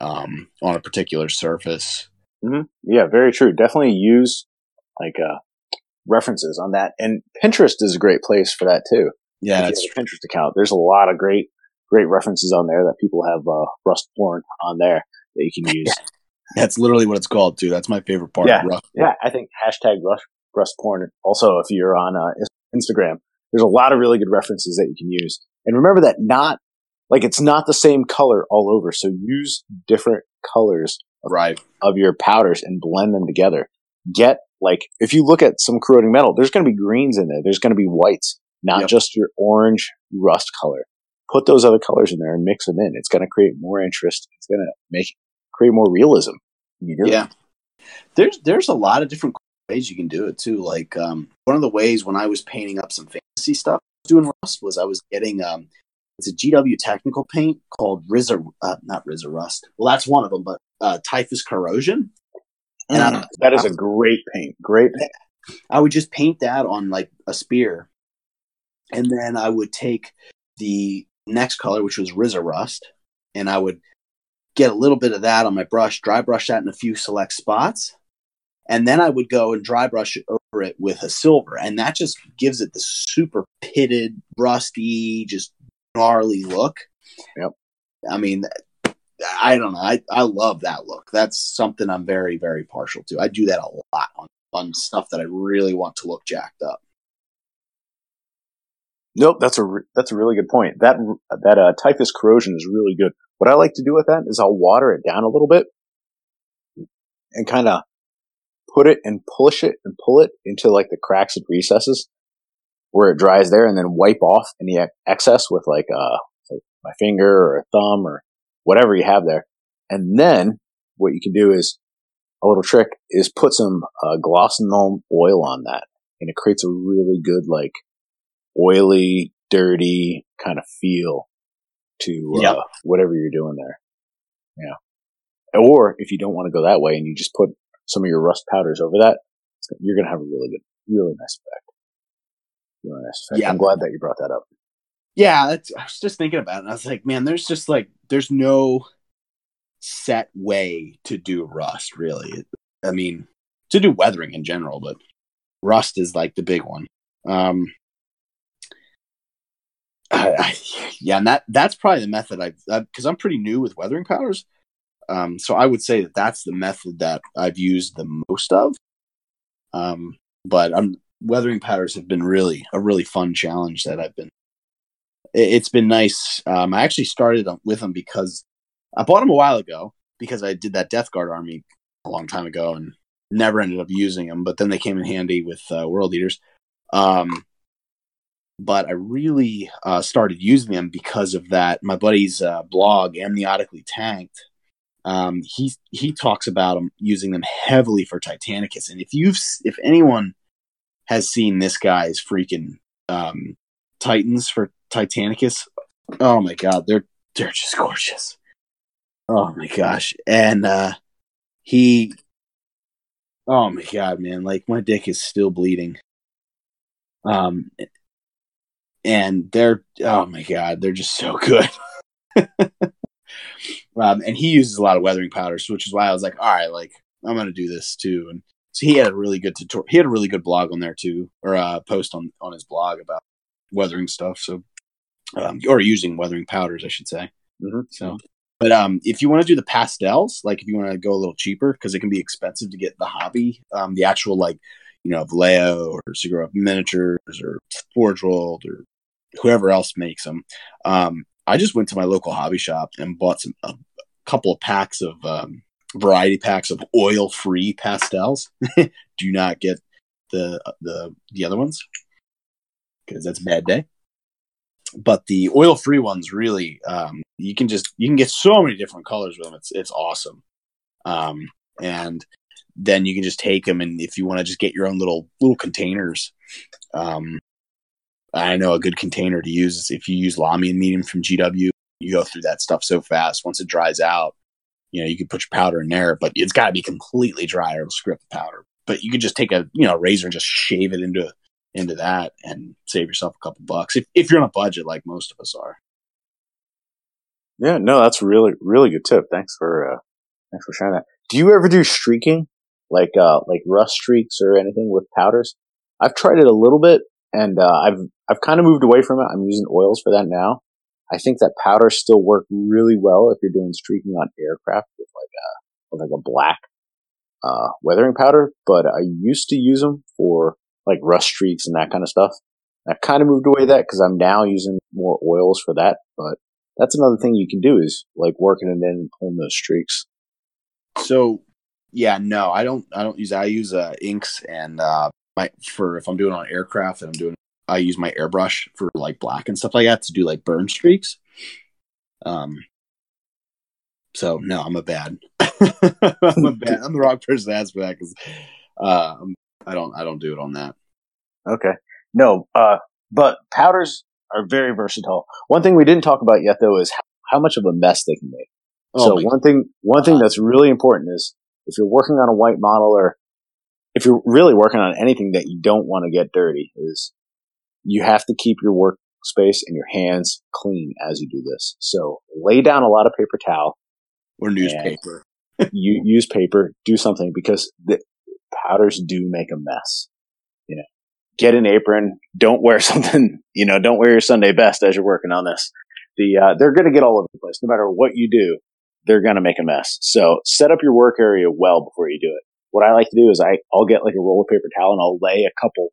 um, on a particular surface. Mm-hmm. Yeah, very true. Definitely use like uh, references on that, and Pinterest is a great place for that too. Yeah, that's a Pinterest account. There's a lot of great, great references on there that people have uh, rust porn on there that you can use. That's literally what it's called too. That's my favorite part. Yeah, yeah. I think hashtag rust, rust porn. Also, if you're on uh, Instagram, there's a lot of really good references that you can use. And remember that not like it's not the same color all over. So use different colors of, right. of your powders and blend them together. Get like if you look at some corroding metal, there's going to be greens in there. There's going to be whites, not yep. just your orange rust color. Put those other colors in there and mix them in. It's going to create more interest. It's going to make create more realism. Yeah. There's there's a lot of different ways you can do it too. Like um, one of the ways when I was painting up some fantasy stuff doing rust was I was getting um, it's a GW technical paint called Ryza uh, not Ryza rust. Well, that's one of them, but uh, typhus corrosion. And mm, that is a great paint. Great paint. I would just paint that on like a spear, and then I would take the next color, which was Ryza rust, and I would get a little bit of that on my brush, dry brush that in a few select spots. And then I would go and dry brush it over it with a silver. And that just gives it the super pitted, rusty, just gnarly look. Yep. I mean, I don't know. I, I love that look. That's something I'm very, very partial to. I do that a lot on, on stuff that I really want to look jacked up. Nope, that's a re- that's a really good point. That that uh, typhus corrosion is really good. What I like to do with that is I'll water it down a little bit and kind of put it and push it and pull it into like the cracks and recesses where it dries there, and then wipe off any excess with like uh like my finger or a thumb or whatever you have there. And then what you can do is a little trick is put some uh, gloss Nuln oil on that, and it creates a really good like oily, dirty kind of feel to uh, yep. whatever you're doing there. Yeah. Or if you don't want to go that way and you just put some of your rust powders over that, you're going to have a really good, really nice effect. Really nice effect. Yeah. I'm glad that you brought that up. Yeah, I was just thinking about it. And I was like, man, there's just like there's no set way to do rust, really. I mean, to do weathering in general, but rust is like the big one. Um, I, I, yeah, and that that's probably the method I've because I'm pretty new with weathering powders. Um, so I would say that that's the method that I've used the most of. Um, but I'm weathering powders have been really a really fun challenge that I've been. It- It's been nice. Um, I actually started with them because I bought them a while ago because I did that Death Guard army a long time ago and never ended up using them. But then they came in handy with uh, World Eaters. Um, but I really uh, started using them because of that. My buddy's uh, blog, Amniotically Tanked, um, he he talks about them using them heavily for Titanicus. And if you've if anyone has seen this guy's freaking um, Titans for Titanicus, oh my god, they're they're just gorgeous. Oh my gosh, and uh, he, oh my god, man, like my dick is still bleeding. Um, and they're oh my god, they're just so good. um, and he uses a lot of weathering powders, which is why I was like, all right, like I'm gonna do this too. And so he had a really good tutorial. He had a really good blog on there too, or a uh, post on on his blog about weathering stuff. So, um, or using weathering powders, I should say. Mhm. So, but um, if you want to do the pastels, like if you want to go a little cheaper, because it can be expensive to get the hobby, um, the actual like you know Vallejo or Segura miniatures or Forge World or whoever else makes them. Um, I just went to my local hobby shop and bought some a couple of packs of um, variety packs of oil free pastels. Do not get the the the other ones because that's a bad day. But the oil free ones really, um, you can just you can get so many different colors with them. It's it's awesome. Um, and then you can just take them and if you want to just get your own little little containers. Um, I know a good container to use is if you use Lahmian Medium from GW. You go through that stuff so fast. Once it dries out, you know you can put your powder in there, but it's got to be completely dry or it'll screw up the powder. But you could just take a you know razor and just shave it into into that and save yourself a couple bucks if if you're on a budget like most of us are. Yeah, no, that's really, really good tip. Thanks for, uh, thanks for sharing that. Do you ever do streaking? Like, uh, like rust streaks or anything with powders? I've tried it a little bit and, uh, I've, I've kind of moved away from it. I'm using oils for that now. I think that powders still work really well if you're doing streaking on aircraft with like a, with like a black, uh, weathering powder, but I used to use them for like rust streaks and that kind of stuff. I've kind of moved away that because I'm now using more oils for that, but that's another thing you can do is like working it in and pulling those streaks. So yeah, no, I don't. I don't use. I use uh, inks and uh, my for if I'm doing on aircraft and I'm doing. I use my airbrush for like black and stuff like that to do like burn streaks. Um. So no, I'm a bad. I'm a bad. I'm the wrong person to ask for that because uh, I'm- I don't. I don't do it on that. Okay. No, uh, but powders are very versatile. One thing we didn't talk about yet though is how, much of a mess they can make. Oh so one thing, one thing that's really important is if you're working on a white model or if you're really working on anything that you don't want to get dirty is you have to keep your workspace and your hands clean as you do this. So lay down a lot of paper towel, or newspaper. you use paper, do something because the powders do make a mess. You know, get an apron. Don't wear something. You know, don't wear your Sunday best as you're working on this. The uh, they're going to get all over the place. No matter what you do, they're going to make a mess. So set up your work area well before you do it. What I like to do is I I'll get like a roll of paper towel and I'll lay a couple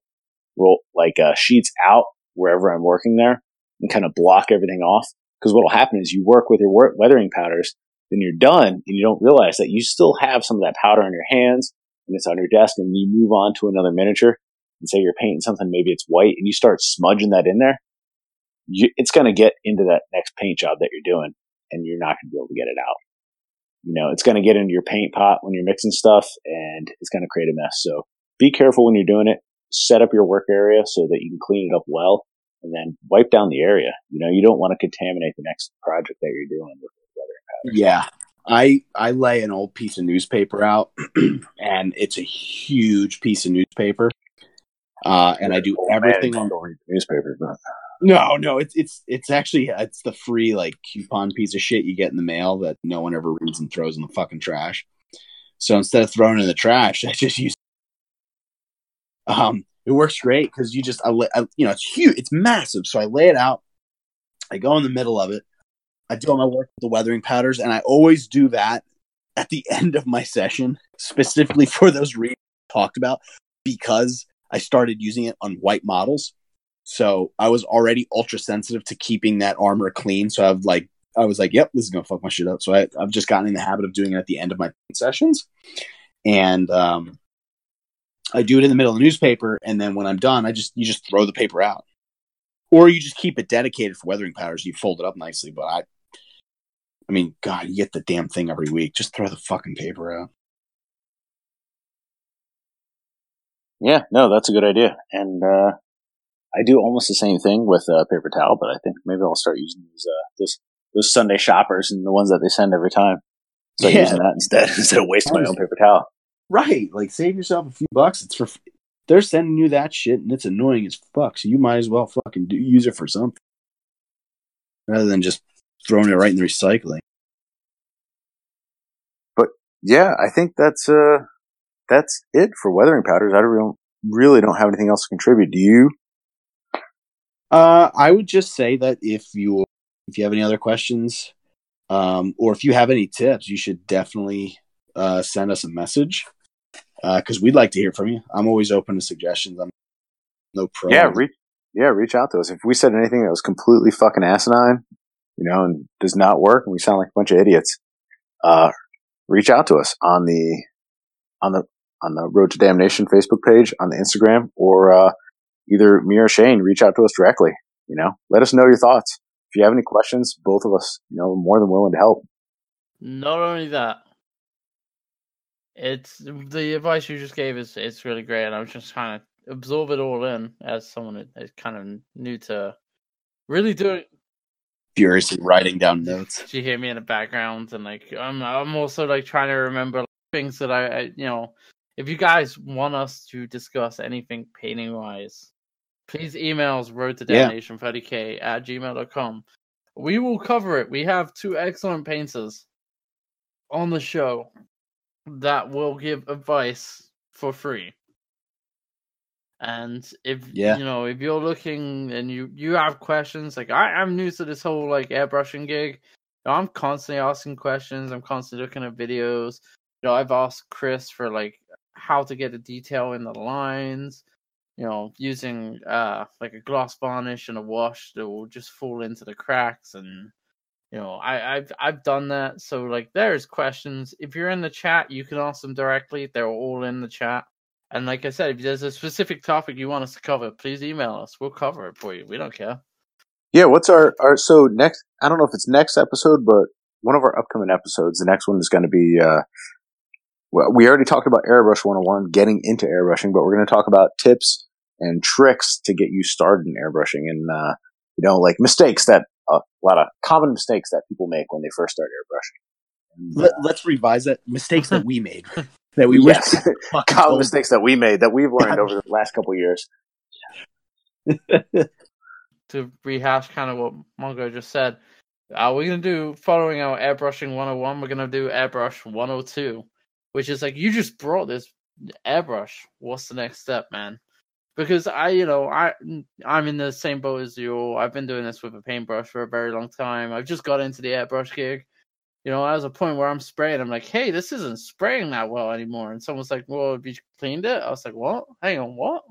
roll like uh, sheets out wherever I'm working there and kind of block everything off. Because what will happen is you work with your weathering powders then you're done and you don't realize that you still have some of that powder on your hands and it's on your desk and you move on to another miniature and say you're painting something, maybe it's white and you start smudging that in there. You, it's going to get into that next paint job that you're doing and you're not going to be able to get it out. You know, it's going to get into your paint pot when you're mixing stuff and it's going to create a mess. So be careful when you're doing it. Set up your work area so that you can clean it up well and then wipe down the area. You know, you don't want to contaminate the next project that you're doing with. Yeah, I I lay an old piece of newspaper out, and it's a huge piece of newspaper. Uh, and I do everything on the newspaper, but No, no, it's it's it's actually it's the free like coupon piece of shit you get in the mail that no one ever reads and throws in the fucking trash. So instead of throwing it in the trash, I just use. Um, it works great because you just I, I you know it's huge, it's massive. So I lay it out. I go in the middle of it. I do all my work with the weathering powders, and I always do that at the end of my session, specifically for those reasons talked about, because I started using it on white models. So I was already ultra sensitive to keeping that armor clean. So I've like I was like, yep, this is gonna fuck my shit up. So I, I've just gotten in the habit of doing it at the end of my sessions, and um, I do it in the middle of the newspaper, and then when I'm done, I just you just throw the paper out, or you just keep it dedicated for weathering powders. You fold it up nicely, but I, I mean, God, you get the damn thing every week. Just throw the fucking paper out. yeah, no, that's a good idea. And uh, I do almost the same thing with uh, paper towel, but I think maybe I'll start using these uh, those those Sunday shoppers and the ones that they send every time. So Yeah. using that instead instead of wasting my own paper towel. Right, like save yourself a few bucks. It's for they're sending you that shit, and it's annoying as fuck. So you might as well fucking do, use it for something rather than just throwing it right in the recycling. But yeah, I think that's uh that's it for weathering powders. I don't really don't have anything else to contribute. Do you? Uh, I would just say that if you if you have any other questions, um, or if you have any tips, you should definitely uh, send us a message because we'd like to hear from you. I'm always open to suggestions. I'm no pro. Yeah, reach yeah, reach out to us. If we said anything that was completely fucking asinine, you know, and does not work, and we sound like a bunch of idiots, uh, reach out to us on the on the on the Road to Damnation Facebook page, on the Instagram, or uh, either me or Shane. Reach out to us directly. You know, let us know your thoughts. If you have any questions, both of us, you know, more than willing to help. Not only that, it's the advice you just gave is it's really great, and I was just trying to absorb it all in as someone that is kind of new to really doing. Furiously writing down notes. She you hear me in the background? And like, I'm I'm also like trying to remember things that I, I you know, if you guys want us to discuss anything painting wise, please email us road to damnation 30k at gmail.com. We will cover it. We have two excellent painters on the show that will give advice for free. And if Yeah. you know, if you're looking and you you have questions, like I, I'm new to this whole like airbrushing gig. You know, I'm constantly asking questions. I'm constantly looking at videos. You know, I've asked Chris for like how to get the detail in the lines. You know, using uh like a gloss varnish and a wash that will just fall into the cracks and you know, I, I've I've done that. So like there's questions. If you're in the chat, you can ask them directly. They're all in the chat. And like I said, if there's a specific topic you want us to cover, please email us. We'll cover it for you. We don't care. Yeah, what's our, our so next? I don't know if it's next episode, but one of our upcoming episodes, the next one is going to be. Uh, well, we already talked about airbrush 101, getting into airbrushing, but we're going to talk about tips and tricks to get you started in airbrushing, and uh, you know, like mistakes that uh, a lot of common mistakes that people make when they first start airbrushing. And, Let, let's revise that mistakes that we made that we yes, fucking common mistakes that we made that we've learned over the last couple of years. To rehash kind of what Mongo just said, uh, we're gonna do following our airbrushing 101. We're gonna do airbrush 102, which is like you just brought this airbrush. What's the next step, man? Because I, you know, I I'm in the same boat as you. I've been doing this with a paintbrush for a very long time. I've just got into the airbrush gig. You know, I was a point where I'm spraying. I'm like, hey, this isn't spraying that well anymore. And someone's like, well, have you cleaned it? I was like, what? Hang on, what?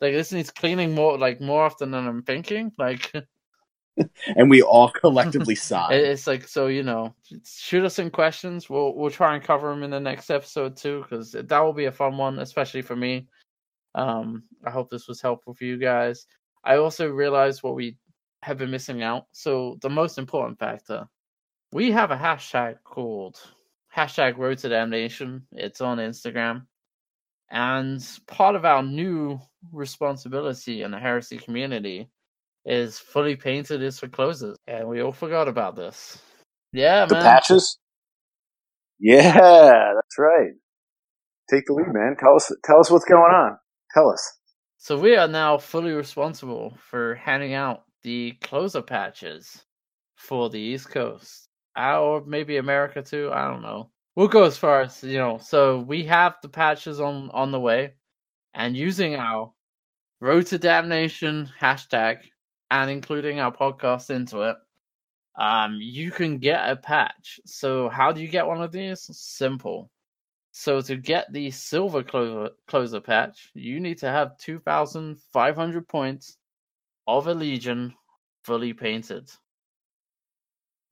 Like this needs cleaning more, like more often than I'm thinking. Like and we all collectively sigh. it's like so, you know, shoot us in questions. We'll we'll try and cover them in the next episode too, because that will be a fun one, especially for me. Um, I hope this was helpful for you guys. I also realized what we have been missing out. So the most important factor, we have a hashtag called hashtag Road to Damnation. It's on Instagram, and part of our new responsibility in the heresy community is fully painted is for closers, and we all forgot about this. Yeah, The man. patches, Yeah, that's right. Take the lead, man. Tell us tell us what's going on. Tell us. So we are now fully responsible for handing out the closer patches for the East Coast, or maybe America too. I don't know. We'll go as far as you know. So we have the patches on on the way, and using our Road to Damnation hashtag and including our podcast into it, um, you can get a patch. So how do you get one of these? Simple. So to get the silver closer, closer patch, you need to have 2,500 points of a legion fully painted.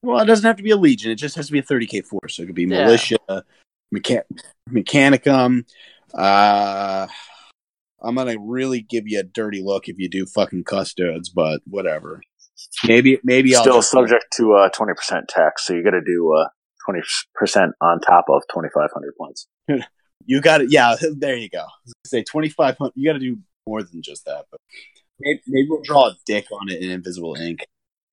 Well, it doesn't have to be a legion. It just has to be a 30k force. So it could be Yeah. militia, mecha- mechanicum. Uh, I'm gonna really give you a dirty look if you do fucking custodes, but whatever. Maybe, maybe I'll Still just, subject to uh, 20% tax, so you got to do uh, 20% on top of 2,500 points. You got it. Yeah, there you go. Say 2,500. You got to do more than just that. But maybe, maybe we'll draw a dick on it in invisible ink.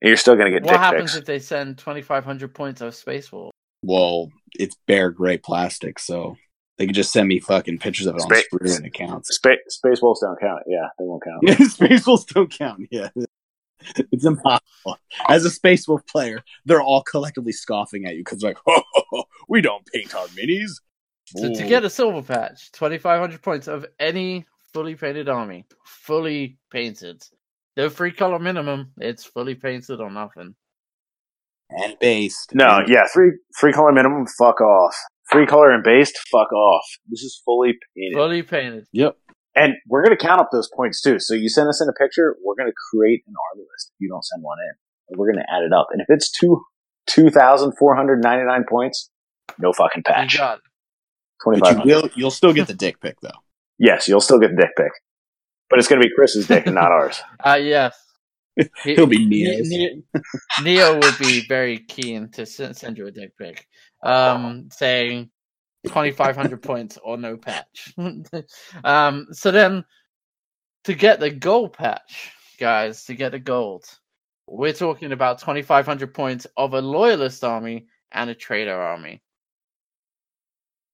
And you're still going to get What dick happens pics. if they send 2,500 points of Space Wolf? Well, it's bare gray plastic, so they can just send me fucking pictures of it on Spa- Sprue and it counts. Spa- Space Wolves don't count. Yeah, they won't count. Space Wolves don't count. Yeah, it's impossible. As a Space Wolf player, they're all collectively scoffing at you because like, we don't paint our minis. So to get a silver patch, 2,500 points of any fully painted army, fully painted. No free color minimum. It's fully painted or nothing. and based. No, and- yeah, three free color minimum. Fuck off. Free color and based. Fuck off. This is fully painted, Fully painted. Yep. and we're gonna count up those points too. So you send us in a picture, we're gonna create an army list. If you don't send one in, we're gonna add it up. And if it's two two thousand four hundred ninety nine points, no fucking You patch. got it. Twenty But you will, You'll still get the dick pic though. Yes, you'll still get the dick pic, but it's gonna be Chris's dick and not ours. Uh, yes. He- He'll be Ne- Neo's. Ne- Neo would be very keen to send, send you a dick pic, um, saying twenty five hundred points or no patch. um, so then, to get the gold patch, guys, to get the gold, we're talking about twenty five hundred points of a loyalist army and a traitor army.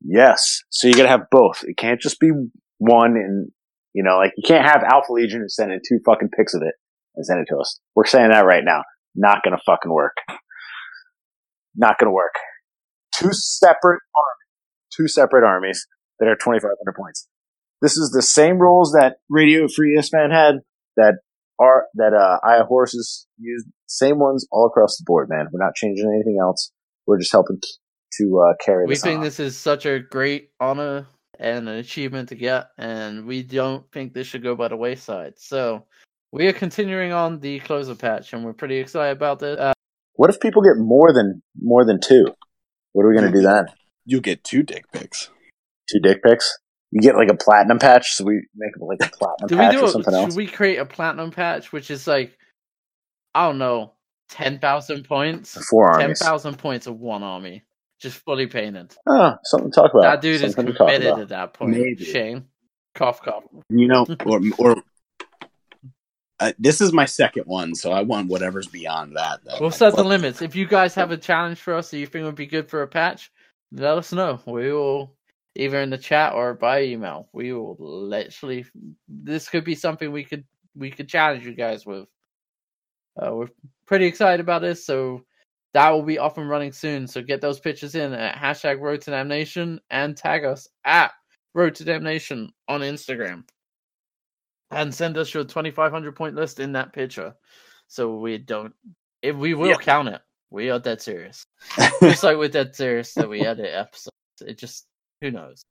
Yes. So you gotta have both. It can't just be one and you know, like you can't have Alpha Legion and send in two fucking pics of it and send it to us. We're saying that right now. Not gonna fucking work. Not gonna work. Two separate armies. Two separate armies that are twenty five hundred points. This is the same rules that Radio Free Istvaan had, that are that uh Aya Horses used. Same ones all across the board, man. We're not changing anything else. We're just helping to uh, carry We think on. this is such a great honor and an achievement to get, and we don't think this should go by the wayside. So we are continuing on the closer patch, and we're pretty excited about this. Uh, What if people get more than more than two? What are we gonna do then? You'll get two dick pics. Two dick pics? You get like a platinum patch, so we make it like a platinum do we patch do or it? something Should else. we create a platinum patch, which is like, I don't know, ten thousand points, Four armies. thousand points of one army, just fully painted. Oh, something to talk about. that dude is something to talk committed at that point. Maybe. Shane, cough cough. You know, or or uh, this is my second one, so I want whatever's beyond that. that We'll like, set the limits. If you guys have a challenge for us that you think would be good for a patch, let us know. We will either in the chat or by email. We will literally. This could be something we could we could challenge you guys with. Uh, we're pretty excited about this, so that will be up and running soon. So get those pictures in at hashtag Road to Damnation and tag us at Road to Damnation on Instagram, and send us your twenty five hundred point list in that picture, so we don't. If we will Yeah. count it, we are dead serious. Just like we're dead serious that we edit episodes. It just who knows.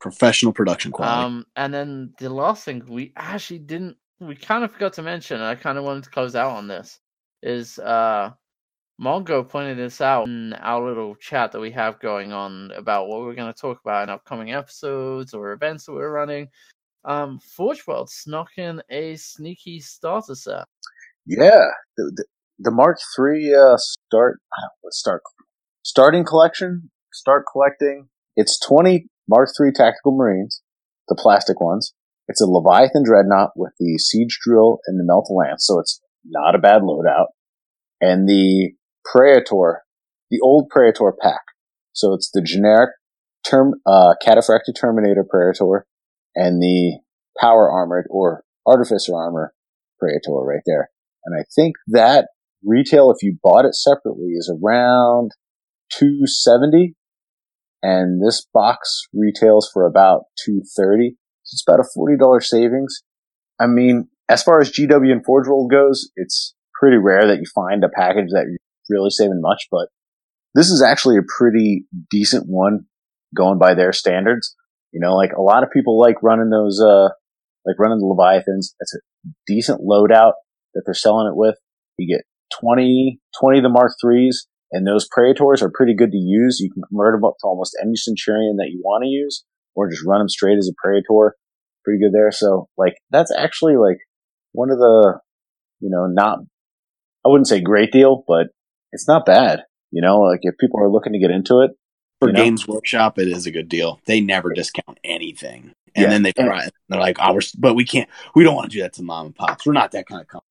Professional production quality. Um, and then the last thing we actually didn't, we kind of forgot to mention, and I kind of wanted to close out on this, is uh, Mongo pointed this out in our little chat that we have going on about what we're going to talk about in upcoming episodes or events that we're running. Um, Forge World snuck in a sneaky starter set. Yeah, the, the, the Mark III uh, start. uh, start starting collection. Start collecting. It's twenty Mark III tactical marines, the plastic ones. It's a Leviathan dreadnought with the siege drill and the melta lance, so it's not a bad loadout. And the Praetor, the old Praetor pack. So it's the generic term, uh, Cataphractii Terminator Praetor and the Power Armored or Artificer Armor Praetor right there. And I think that retail, if you bought it separately, is around 270 and this box retails for about 230 so it's about a $40 savings i mean as far as gw and forge world goes it's pretty rare that you find a package that you're really saving much but this is actually a pretty decent one going by their standards you know like a lot of people like running those uh like running the leviathans That's a decent loadout that they're selling it with you get 20 20 of the mark threes and those Praetors are pretty good to use. You can convert them up to almost any Centurion that you want to use, or just run them straight as a Praetor. Pretty good there. So, like, that's actually like one of the, you know, not, I wouldn't say great deal, but it's not bad. You know, like if people are looking to get into it, For you know? Games Workshop, it is a good deal. They never discount anything. And Yeah. then they And- try, they're like, oh, we're, but we can't, we don't want to do that to mom and pops. We're not that kind of company.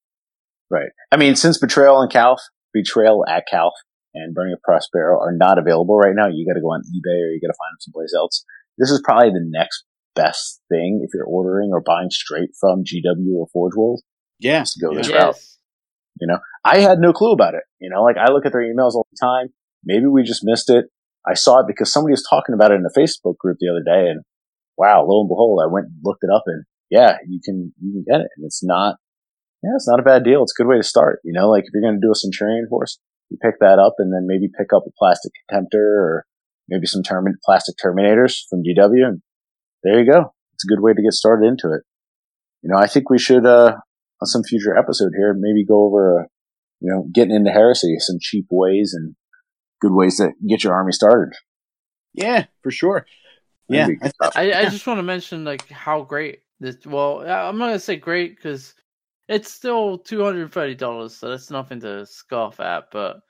Right. I mean, since Betrayal and Calth, Betrayal at Calth and Burning of Prospero are not available right now, you got to go on eBay or you got to find them someplace else. This is probably the next best thing if you're ordering or buying straight from GW or Forge World. Yeah. Go yeah. this route. Yes. I had no clue about it. You know, like I look at their emails all the time. Maybe we just missed it. I saw it because somebody was talking about it in a Facebook group the other day, and wow, lo and behold, I went and looked it up, and yeah, you can you can get it, and it's not yeah, it's not a bad deal. It's a good way to start. You know, like if you're going to do a Centurion force, you pick that up, and then maybe pick up a plastic Contemptor or maybe some termin- plastic Terminators from GW, and there you go. It's a good way to get started into it. You know, I think we should uh on some future episode here maybe go over uh, you know, getting into heresy, some cheap ways and good ways to get your army started. Yeah, for sure. Yeah. I- I, I just want to mention like how great this. Well, I- I'm not gonna say great because it's still two hundred thirty dollars, so that's nothing to scoff at. But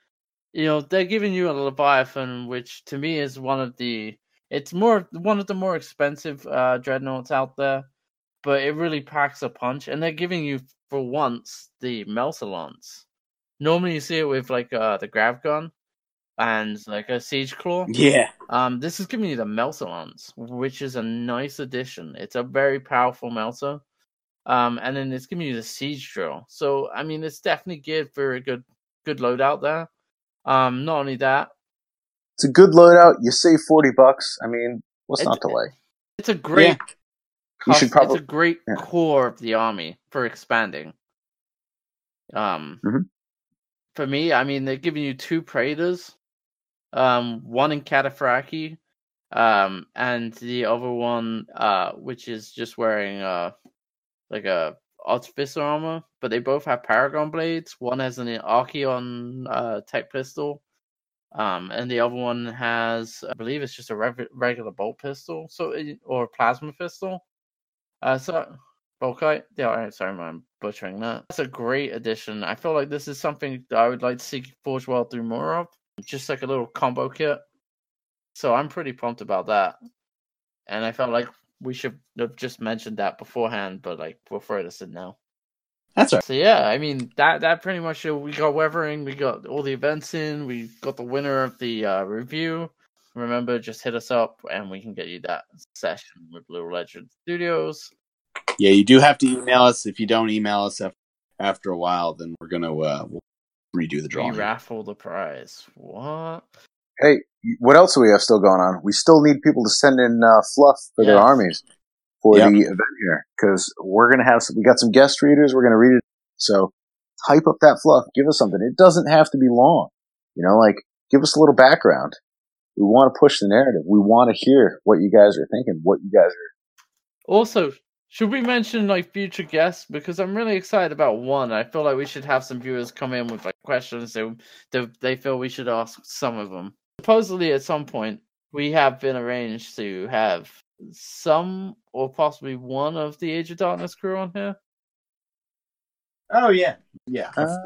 you know, they're giving you a Leviathan, which to me is one of the. It's more one of the more expensive uh, dreadnoughts out there, but it really packs a punch, and they're giving you for once the melta lances. Normally, you see it with like uh, the grav gun and like a siege claw. yeah. Um, this is giving you the melta lances, which is a nice addition. It's a very powerful Melter. Um, and then it's giving you the siege drill. So I mean, it's definitely geared for a good good loadout there. Um, not only that, It's a good loadout. You save 40 bucks. I mean, what's not to like? it's a great. You should probably- it's a great yeah. core of the army for expanding. Um, Mhm. for me, I mean, they're giving you two Praetors, um, one in Cataphractii, um, and the other one, uh, which is just wearing uh, like a artificer armor, but they both have Paragon blades. One has an Archeon uh, tech pistol, um, and the other one has, I believe, it's just a rev- regular bolt pistol, so it- or plasma pistol. Uh, so Volkite, yeah, all right, sorry, I'm butchering that. That's a great addition. I feel like this is something that I would like to see Forge World do more of, just like a little combo kit. So I'm pretty pumped about that, and I felt like we should have just mentioned that beforehand, but like we'll throw this in now. That's right. So yeah, I mean that that pretty much uh, we got weathering, we got all the events in, we got the winner of the uh, review. Remember, just hit us up and we can get you that session with Blue Legend Studios. Yeah, you do have to email us. If you don't email us af- after a while, then we're gonna uh, we'll redo the We drawing. raffle the prize. What? Hey, what else do we have still going on? We still need people to send in uh, fluff for their armies for Yep. the event here because we're gonna have some, we got some guest readers. We're gonna read it. So hype up that fluff. Give us something. It doesn't have to be long. You know, like give us a little background. We want to push the narrative. We want to hear what you guys are thinking. What you guys are. Also, should we mention like future guests? Because I'm really excited about one. I feel like we should have some viewers come in with like questions they they, they feel we should ask some of them. Supposedly, at some point, we have been arranged to have some or possibly one of the Age of Darkness crew on here. Oh yeah, yeah. I Uh,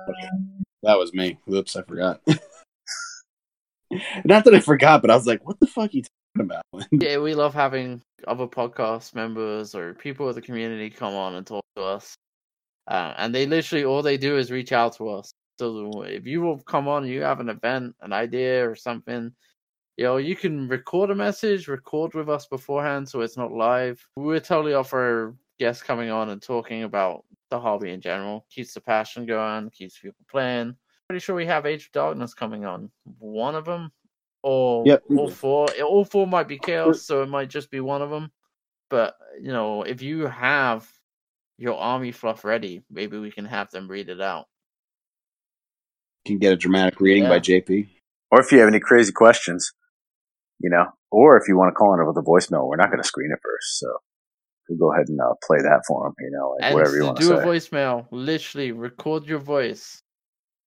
that was me. Whoops, I forgot. Not that I forgot, but I was like, "What the fuck are you talking about?" Yeah, we love having other podcast members or people of the community come on and talk to us. Uh, and they literally all they do is reach out to us. So if you will come on, you have an event, an idea, or something, you know, you can record a message, record with us beforehand, so it's not live. We're totally up for guests coming on and talking about the hobby in general. Keeps the passion going, keeps people playing. Pretty sure we have Age of Darkness coming on. One of them, or Yep. all four. All four might be chaos, so it might just be one of them. But you know, if you have your army fluff ready, maybe we can have them read it out. Can get a dramatic reading by JP. Or if you have any crazy questions, you know, or if you want to call in with a voicemail, we're not going to screen it first. So we'll go ahead and uh, play that for them, you know, like and whatever you want to do to a say. voicemail, literally record your voice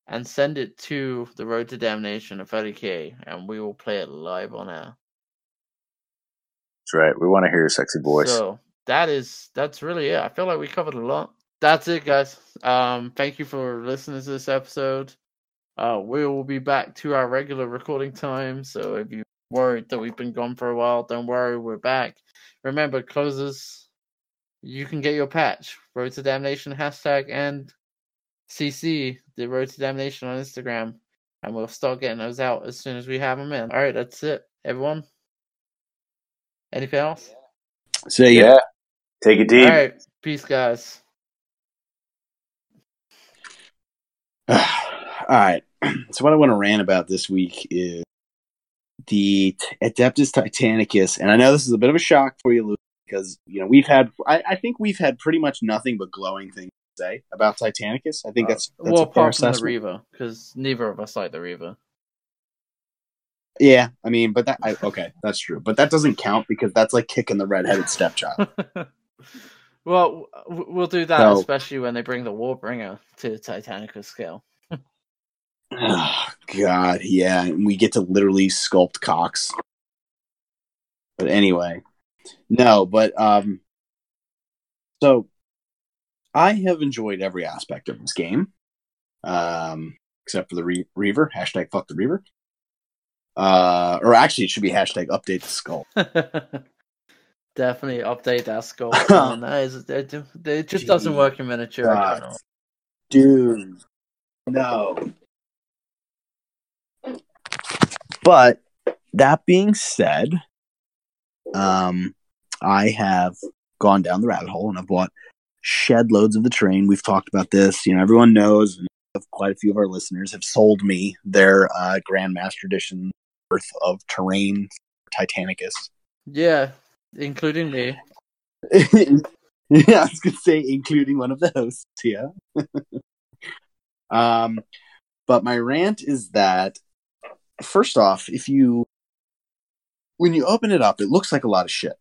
and send it to the Road to Damnation of 30k, and we will play it live on air. That's right. We want to hear your sexy voice. So that is that's really it. I feel like we covered a lot. That's it, guys. Um, thank you for listening to this episode. Uh, we will be back to our regular recording time. So if you worried that we've been gone for a while, don't worry, we're back. Remember, closes. you can get your patch. Road to Damnation hashtag and CC the Road to Damnation on Instagram, and we'll start getting those out as soon as we have them in. All right, that's it, everyone. Anything else? So yeah. yeah, Take it deep. All right, peace, guys. All right. So what I want to rant about this week is the Adeptus Titanicus, and I know this is a bit of a shock for you, Luke, because you know we've had, I, I think we've had pretty much nothing but glowing things to say about Titanicus. I think that's, that's well, apart from the. Reaver, because neither of us like the Reaver. Yeah, I mean, but that I, okay, that's true, but that doesn't count because that's like kicking the redheaded stepchild. well, we'll do that, No. especially when they bring the Warbringer to Titanicus scale. oh, God, yeah, and we get to literally sculpt cocks. But anyway, no, but um, so I have enjoyed every aspect of this game, um, except for the Re- Reaver. Hashtag fuck the Reaver. Uh, or actually, it should be hashtag update the skull. Definitely update that skull. man. that is, it, it just doesn't work in miniature. God. Dude, no. But that being said, um, I have gone down the rabbit hole and I've bought shed loads of the terrain. We've talked about this. You know, everyone knows. and Quite a few of our listeners have sold me their uh, Grandmaster Edition worth of terrain for Titanicus. Yeah, including me. yeah, I was gonna say including one of the hosts. Yeah. um, but my rant is that first off, if you when you open it up, it looks like a lot of shit,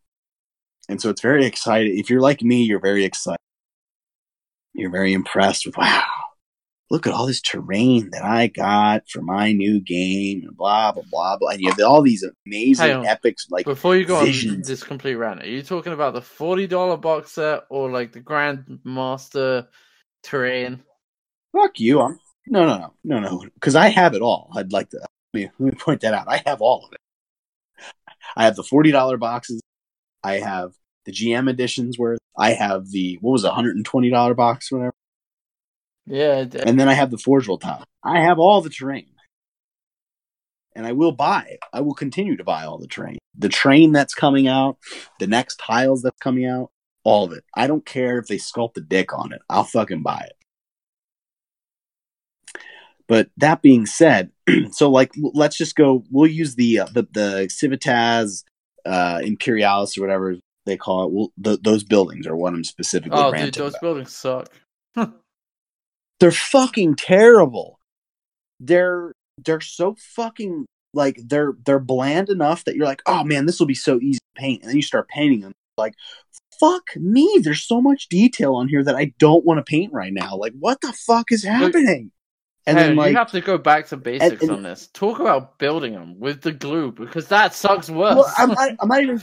and so it's very exciting. If you're like me, you're very excited. You're very impressed with wow. Look at all this terrain that I got for my new game, and blah blah blah blah. And you have all these amazing um, epics like Before you go on this complete rant, are you talking about the forty dollar box set or like the Grandmaster terrain? Fuck you. I'm no, no, no, no, no. Because I have it all. I'd like to let me, let me point that out. I have all of it. I have the forty dollar boxes. I have the GM editions worth. I have the what was a hundred and twenty dollar box, whatever. Yeah, And then I have the Forge World tile. I have all the terrain, and I will buy. I will continue to buy all the terrain. The train that's coming out, the next tiles that's coming out, all of it. I don't care if they sculpt the dick on it. I'll fucking buy it. But that being said, so like let's just go. We'll use the uh, the the Civitas uh, Imperialis or whatever they call it. We'll, th- those buildings are what I'm specifically oh, dude, those about. buildings suck. They're fucking terrible. They're they're so fucking like they're they're bland enough that you're like, oh man, this will be so easy to paint, and then you start painting them like. Fuck me! There's so much detail on here that I don't want to paint right now. Like, what the fuck is happening? And Hey, then, like, you have to go back to basics and- on this. Talk about building them with the glue because that sucks worse. Well, I'm not, I'm not even.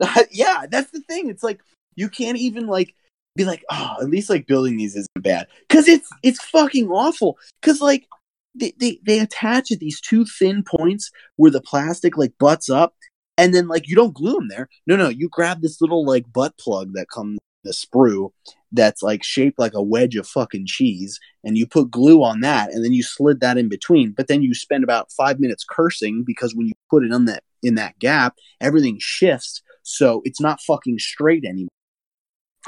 yeah, that's the thing. It's like you can't even like be like, oh, at least like building these isn't bad because it's it's fucking awful. Because like they, they they attach at these two thin points where the plastic like butts up, and then like you don't glue them there. No, no, you grab this little like butt plug that comes the sprue that's like shaped like a wedge of fucking cheese, and you put glue on that, and then you slid that in between. But then you spend about five minutes cursing because when you put it on that in that gap, everything shifts, so it's not fucking straight anymore.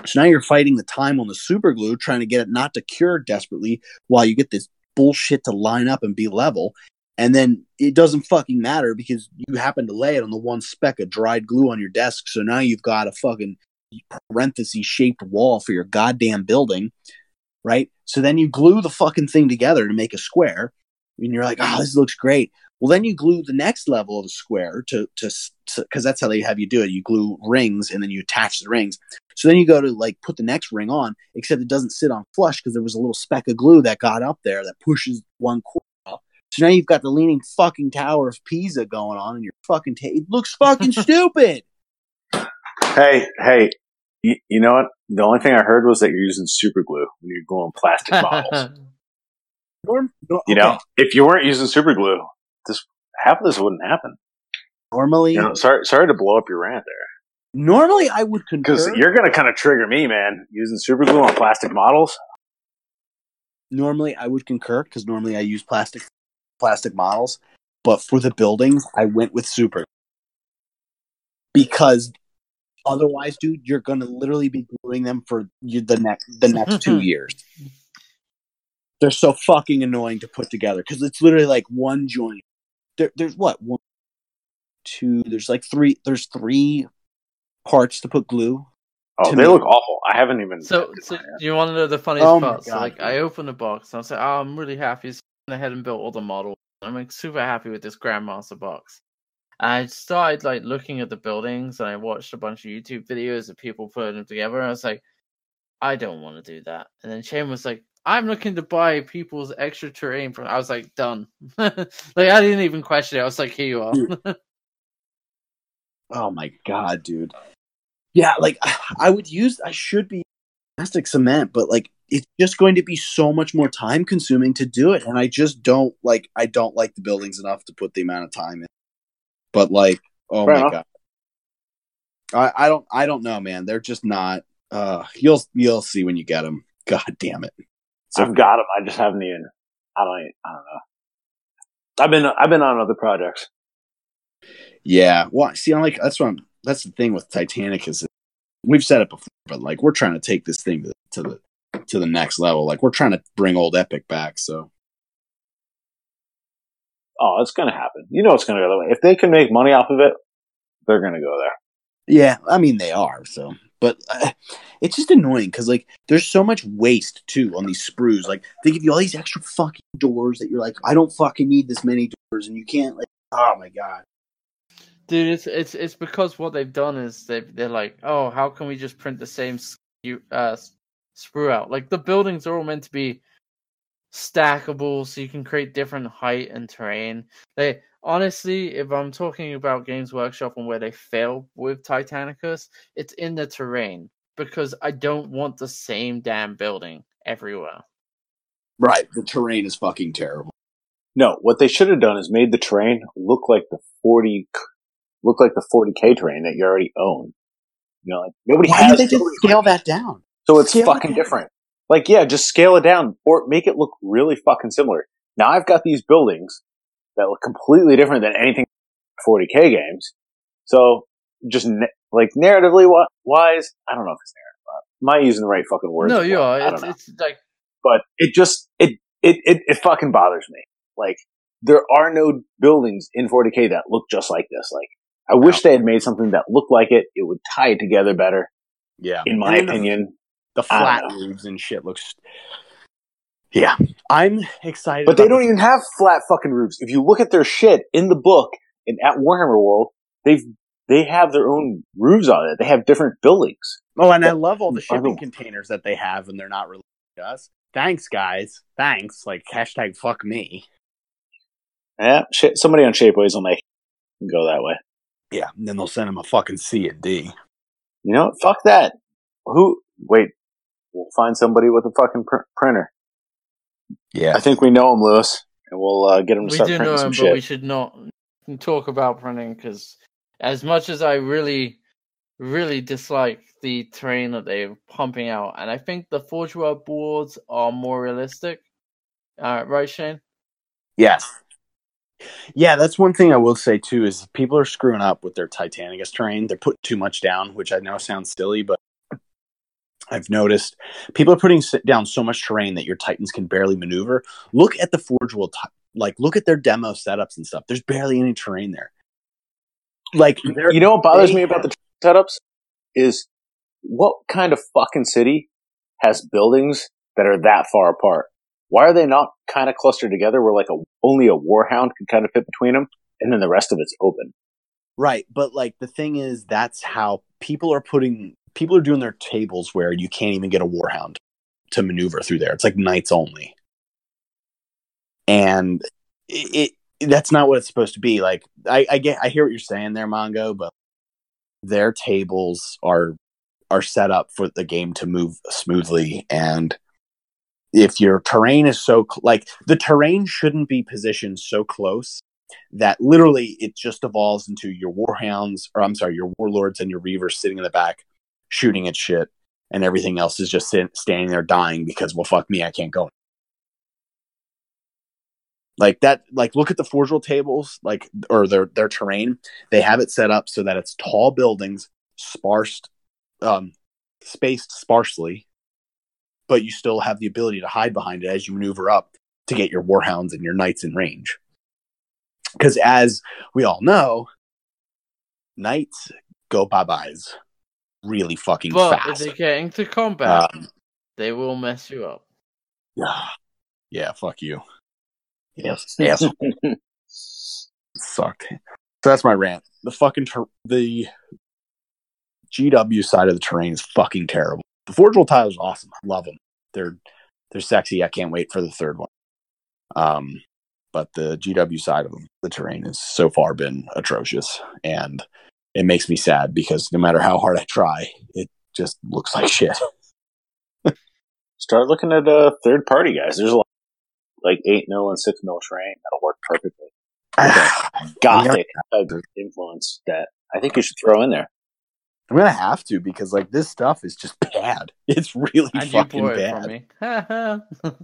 So now you're fighting the time on the super glue, trying to get it not to cure desperately while you get this bullshit to line up and be level. And then it doesn't fucking matter because you happen to lay it on the one speck of dried glue on your desk. So now you've got a fucking parenthesis shaped wall for your goddamn building, right? So then you glue the fucking thing together to make a square. And you're like, oh, this looks great. Well, then you glue the next level of the square to to because that's how they have you do it. You glue rings and then you attach the rings. So then you go to like put the next ring on, except it doesn't sit on flush because there was a little speck of glue that got up there that pushes one corner. up. So now you've got the leaning fucking tower of Pisa going on, and your fucking ta- it looks fucking stupid. Hey, hey, you, you know what? The only thing I heard was that you're using super glue when you're gluing plastic bottles. You know, okay. if you weren't using super glue, this half of this wouldn't happen. normally, You know, sorry, sorry to blow up your rant there, normally I would concur because you're going to kind of trigger me, man. Using super glue on plastic models. normally I would concur because normally I use plastic plastic models, but for the buildings I went with super because otherwise, dude, you're gonna literally be gluing them for you, the next the next two years. They're so fucking annoying to put together because it's literally like one joint. There, there's what one, two. There's like three. There's three parts to put glue. Oh, they me. look awful. I haven't even. So, so you want to know the funniest Oh part? So, like. I opened the box and I was like, "Oh, I'm really happy." So I went ahead and built all the models. I'm like super happy with this Grandmaster box. I started like looking at the buildings and I watched a bunch of YouTube videos of people putting them together. And I was like, I don't want to do that. And then Shane was like, I'm looking to buy people's extra terrain from. I was like, done. like I didn't even question it. I was like, here you are. Oh my god, dude. Yeah, like I would use I should be plastic cement, but like it's just going to be so much more time consuming to do it. And I just don't like I don't like the buildings enough to put the amount of time in. But like, oh Fair my enough. god. I, I don't I don't know, man. They're just not uh you'll you'll see when you get them. God damn it. So I've got them. I just haven't even. I don't. I don't know. I've been. I've been on other projects. Yeah. Well, see, I'm like that's what I'm, that's the thing with Titanicus we've said it before, but like we're trying to take this thing to, to the to the next level. Like we're trying to bring old Epic back. So Oh, it's gonna happen. You know, it's gonna go that way. If they can make money off of it, they're gonna go there. yeah, I mean they are. So, but uh, it's just annoying because like there's so much waste too on these sprues. Like they give you all these extra fucking doors that you're like, I don't fucking need this many doors, and you can't like. Oh my god. Dude, it's it's it's because what they've done is they they're like, oh, how can we just print the same uh sprue out? Like the buildings are all meant to be stackable, so you can create different height and terrain. They honestly, if I'm talking about Games Workshop and where they fail with Titanicus, it's in the terrain because I don't want the same damn building everywhere. Right. The terrain is fucking terrible. No, what they should have done is made the terrain look like the forty, look like the forty k terrain that you already own. You know, like nobody Why has. did they just nobody- scale that down? So it's Scale fucking down. different. Like, yeah, just scale it down or make it look really fucking similar. Now I've got these buildings that look completely different than anything 40k games. So just na- like narratively wise, I don't know if it's narrative. Am I using the right fucking words? no, or you are. I It's, don't know. it's like But it just it, it it it fucking bothers me. Like there are no buildings in 40k that look just like this. Like I wish they had made something that looked like it. It would tie it together better, Yeah. in my And opinion. the I flat roofs and shit looks. Yeah, I'm excited. But they don't even have flat fucking roofs. If you look at their shit in the book and at Warhammer World, they've they have their own roofs on it. They have different buildings. Oh, and I love all the shipping containers that they have, and they're not released to us. Thanks, guys. Thanks. Like hashtag fuck me. Yeah, shit, somebody on Shapeways will make it go that way. Yeah, and then they'll send them a fucking C and D. You know, what? fuck that. Who? Wait, we'll find somebody with a fucking pr- printer. Yeah, I think we know him, Lewis, and we'll uh, get him to we start do printing know some him, shit. but we should not talk about printing because as much as I really really dislike the terrain that they're pumping out, and I think the Forge World boards are more realistic. Uh, right, Shane? Yes. Yeah, that's one thing I will say too is people are screwing up with their Titanicus terrain. They're putting too much down, which I know sounds silly, but I've noticed people are putting down so much terrain that your Titans can barely maneuver. Look at the Forge World, like look at their demo setups and stuff. There's barely any terrain there. Like You know what bothers me about the setups is what kind of fucking city has buildings that are that far apart? Why are they not kind of clustered together where like a only a warhound can kind of fit between them, and then the rest of it's open? Right, but like the thing is, that's how people are putting people are doing their tables where you can't even get a warhound to maneuver through there. It's like knights only, and it, it that's not what it's supposed to be. Like I, I get, I hear what you're saying there, Mongo, but their tables are are set up for the game to move smoothly and if your terrain is so like the terrain shouldn't be positioned so close that literally it just evolves into your warhounds or i'm sorry your warlords and your reavers sitting in the back shooting at shit and everything else is just sit, standing there dying because well fuck me i can't go. Like that like look at the forge tables like or their their terrain. They have it set up so that it's tall buildings sparse um spaced sparsely but you still have the ability to hide behind it as you maneuver up to get your warhounds and your knights in range. Because as we all know knights go bye-byes really fucking But fast if they get into combat, Um, they will mess you up. yeah yeah fuck you yes yes sucked. So that's my rant. The fucking ter- the GW side of the terrain is fucking terrible. The Forge World tiles are awesome. I love them. They're they're sexy. I can't wait for the third one. Um, but the GW side of them, the terrain has so far been atrocious, and it makes me sad because no matter how hard I try, it just looks like shit. Start looking at uh, third party guys. There's a lot, like eight mil and six mil terrain that'll work perfectly. Gothic type influence that I think you should throw in there. I'm gonna have to because like this stuff is just bad. It's really And you fucking bad. from me.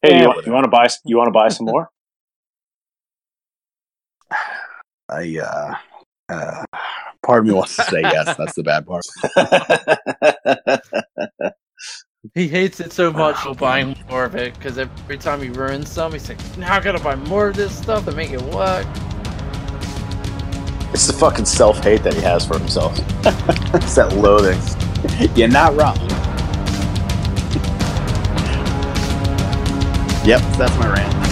Hey, Yeah, you, want, you want to buy? You want to buy some more? I uh, uh part of me wants to say yes. That's the bad part. he hates it so much he'll buy more of it because every time he ruins some, he's like, now I gotta buy more of this stuff to make it work. it's the fucking self hate that he has for himself. it's that loathing. You're not wrong. yep, that's my rant.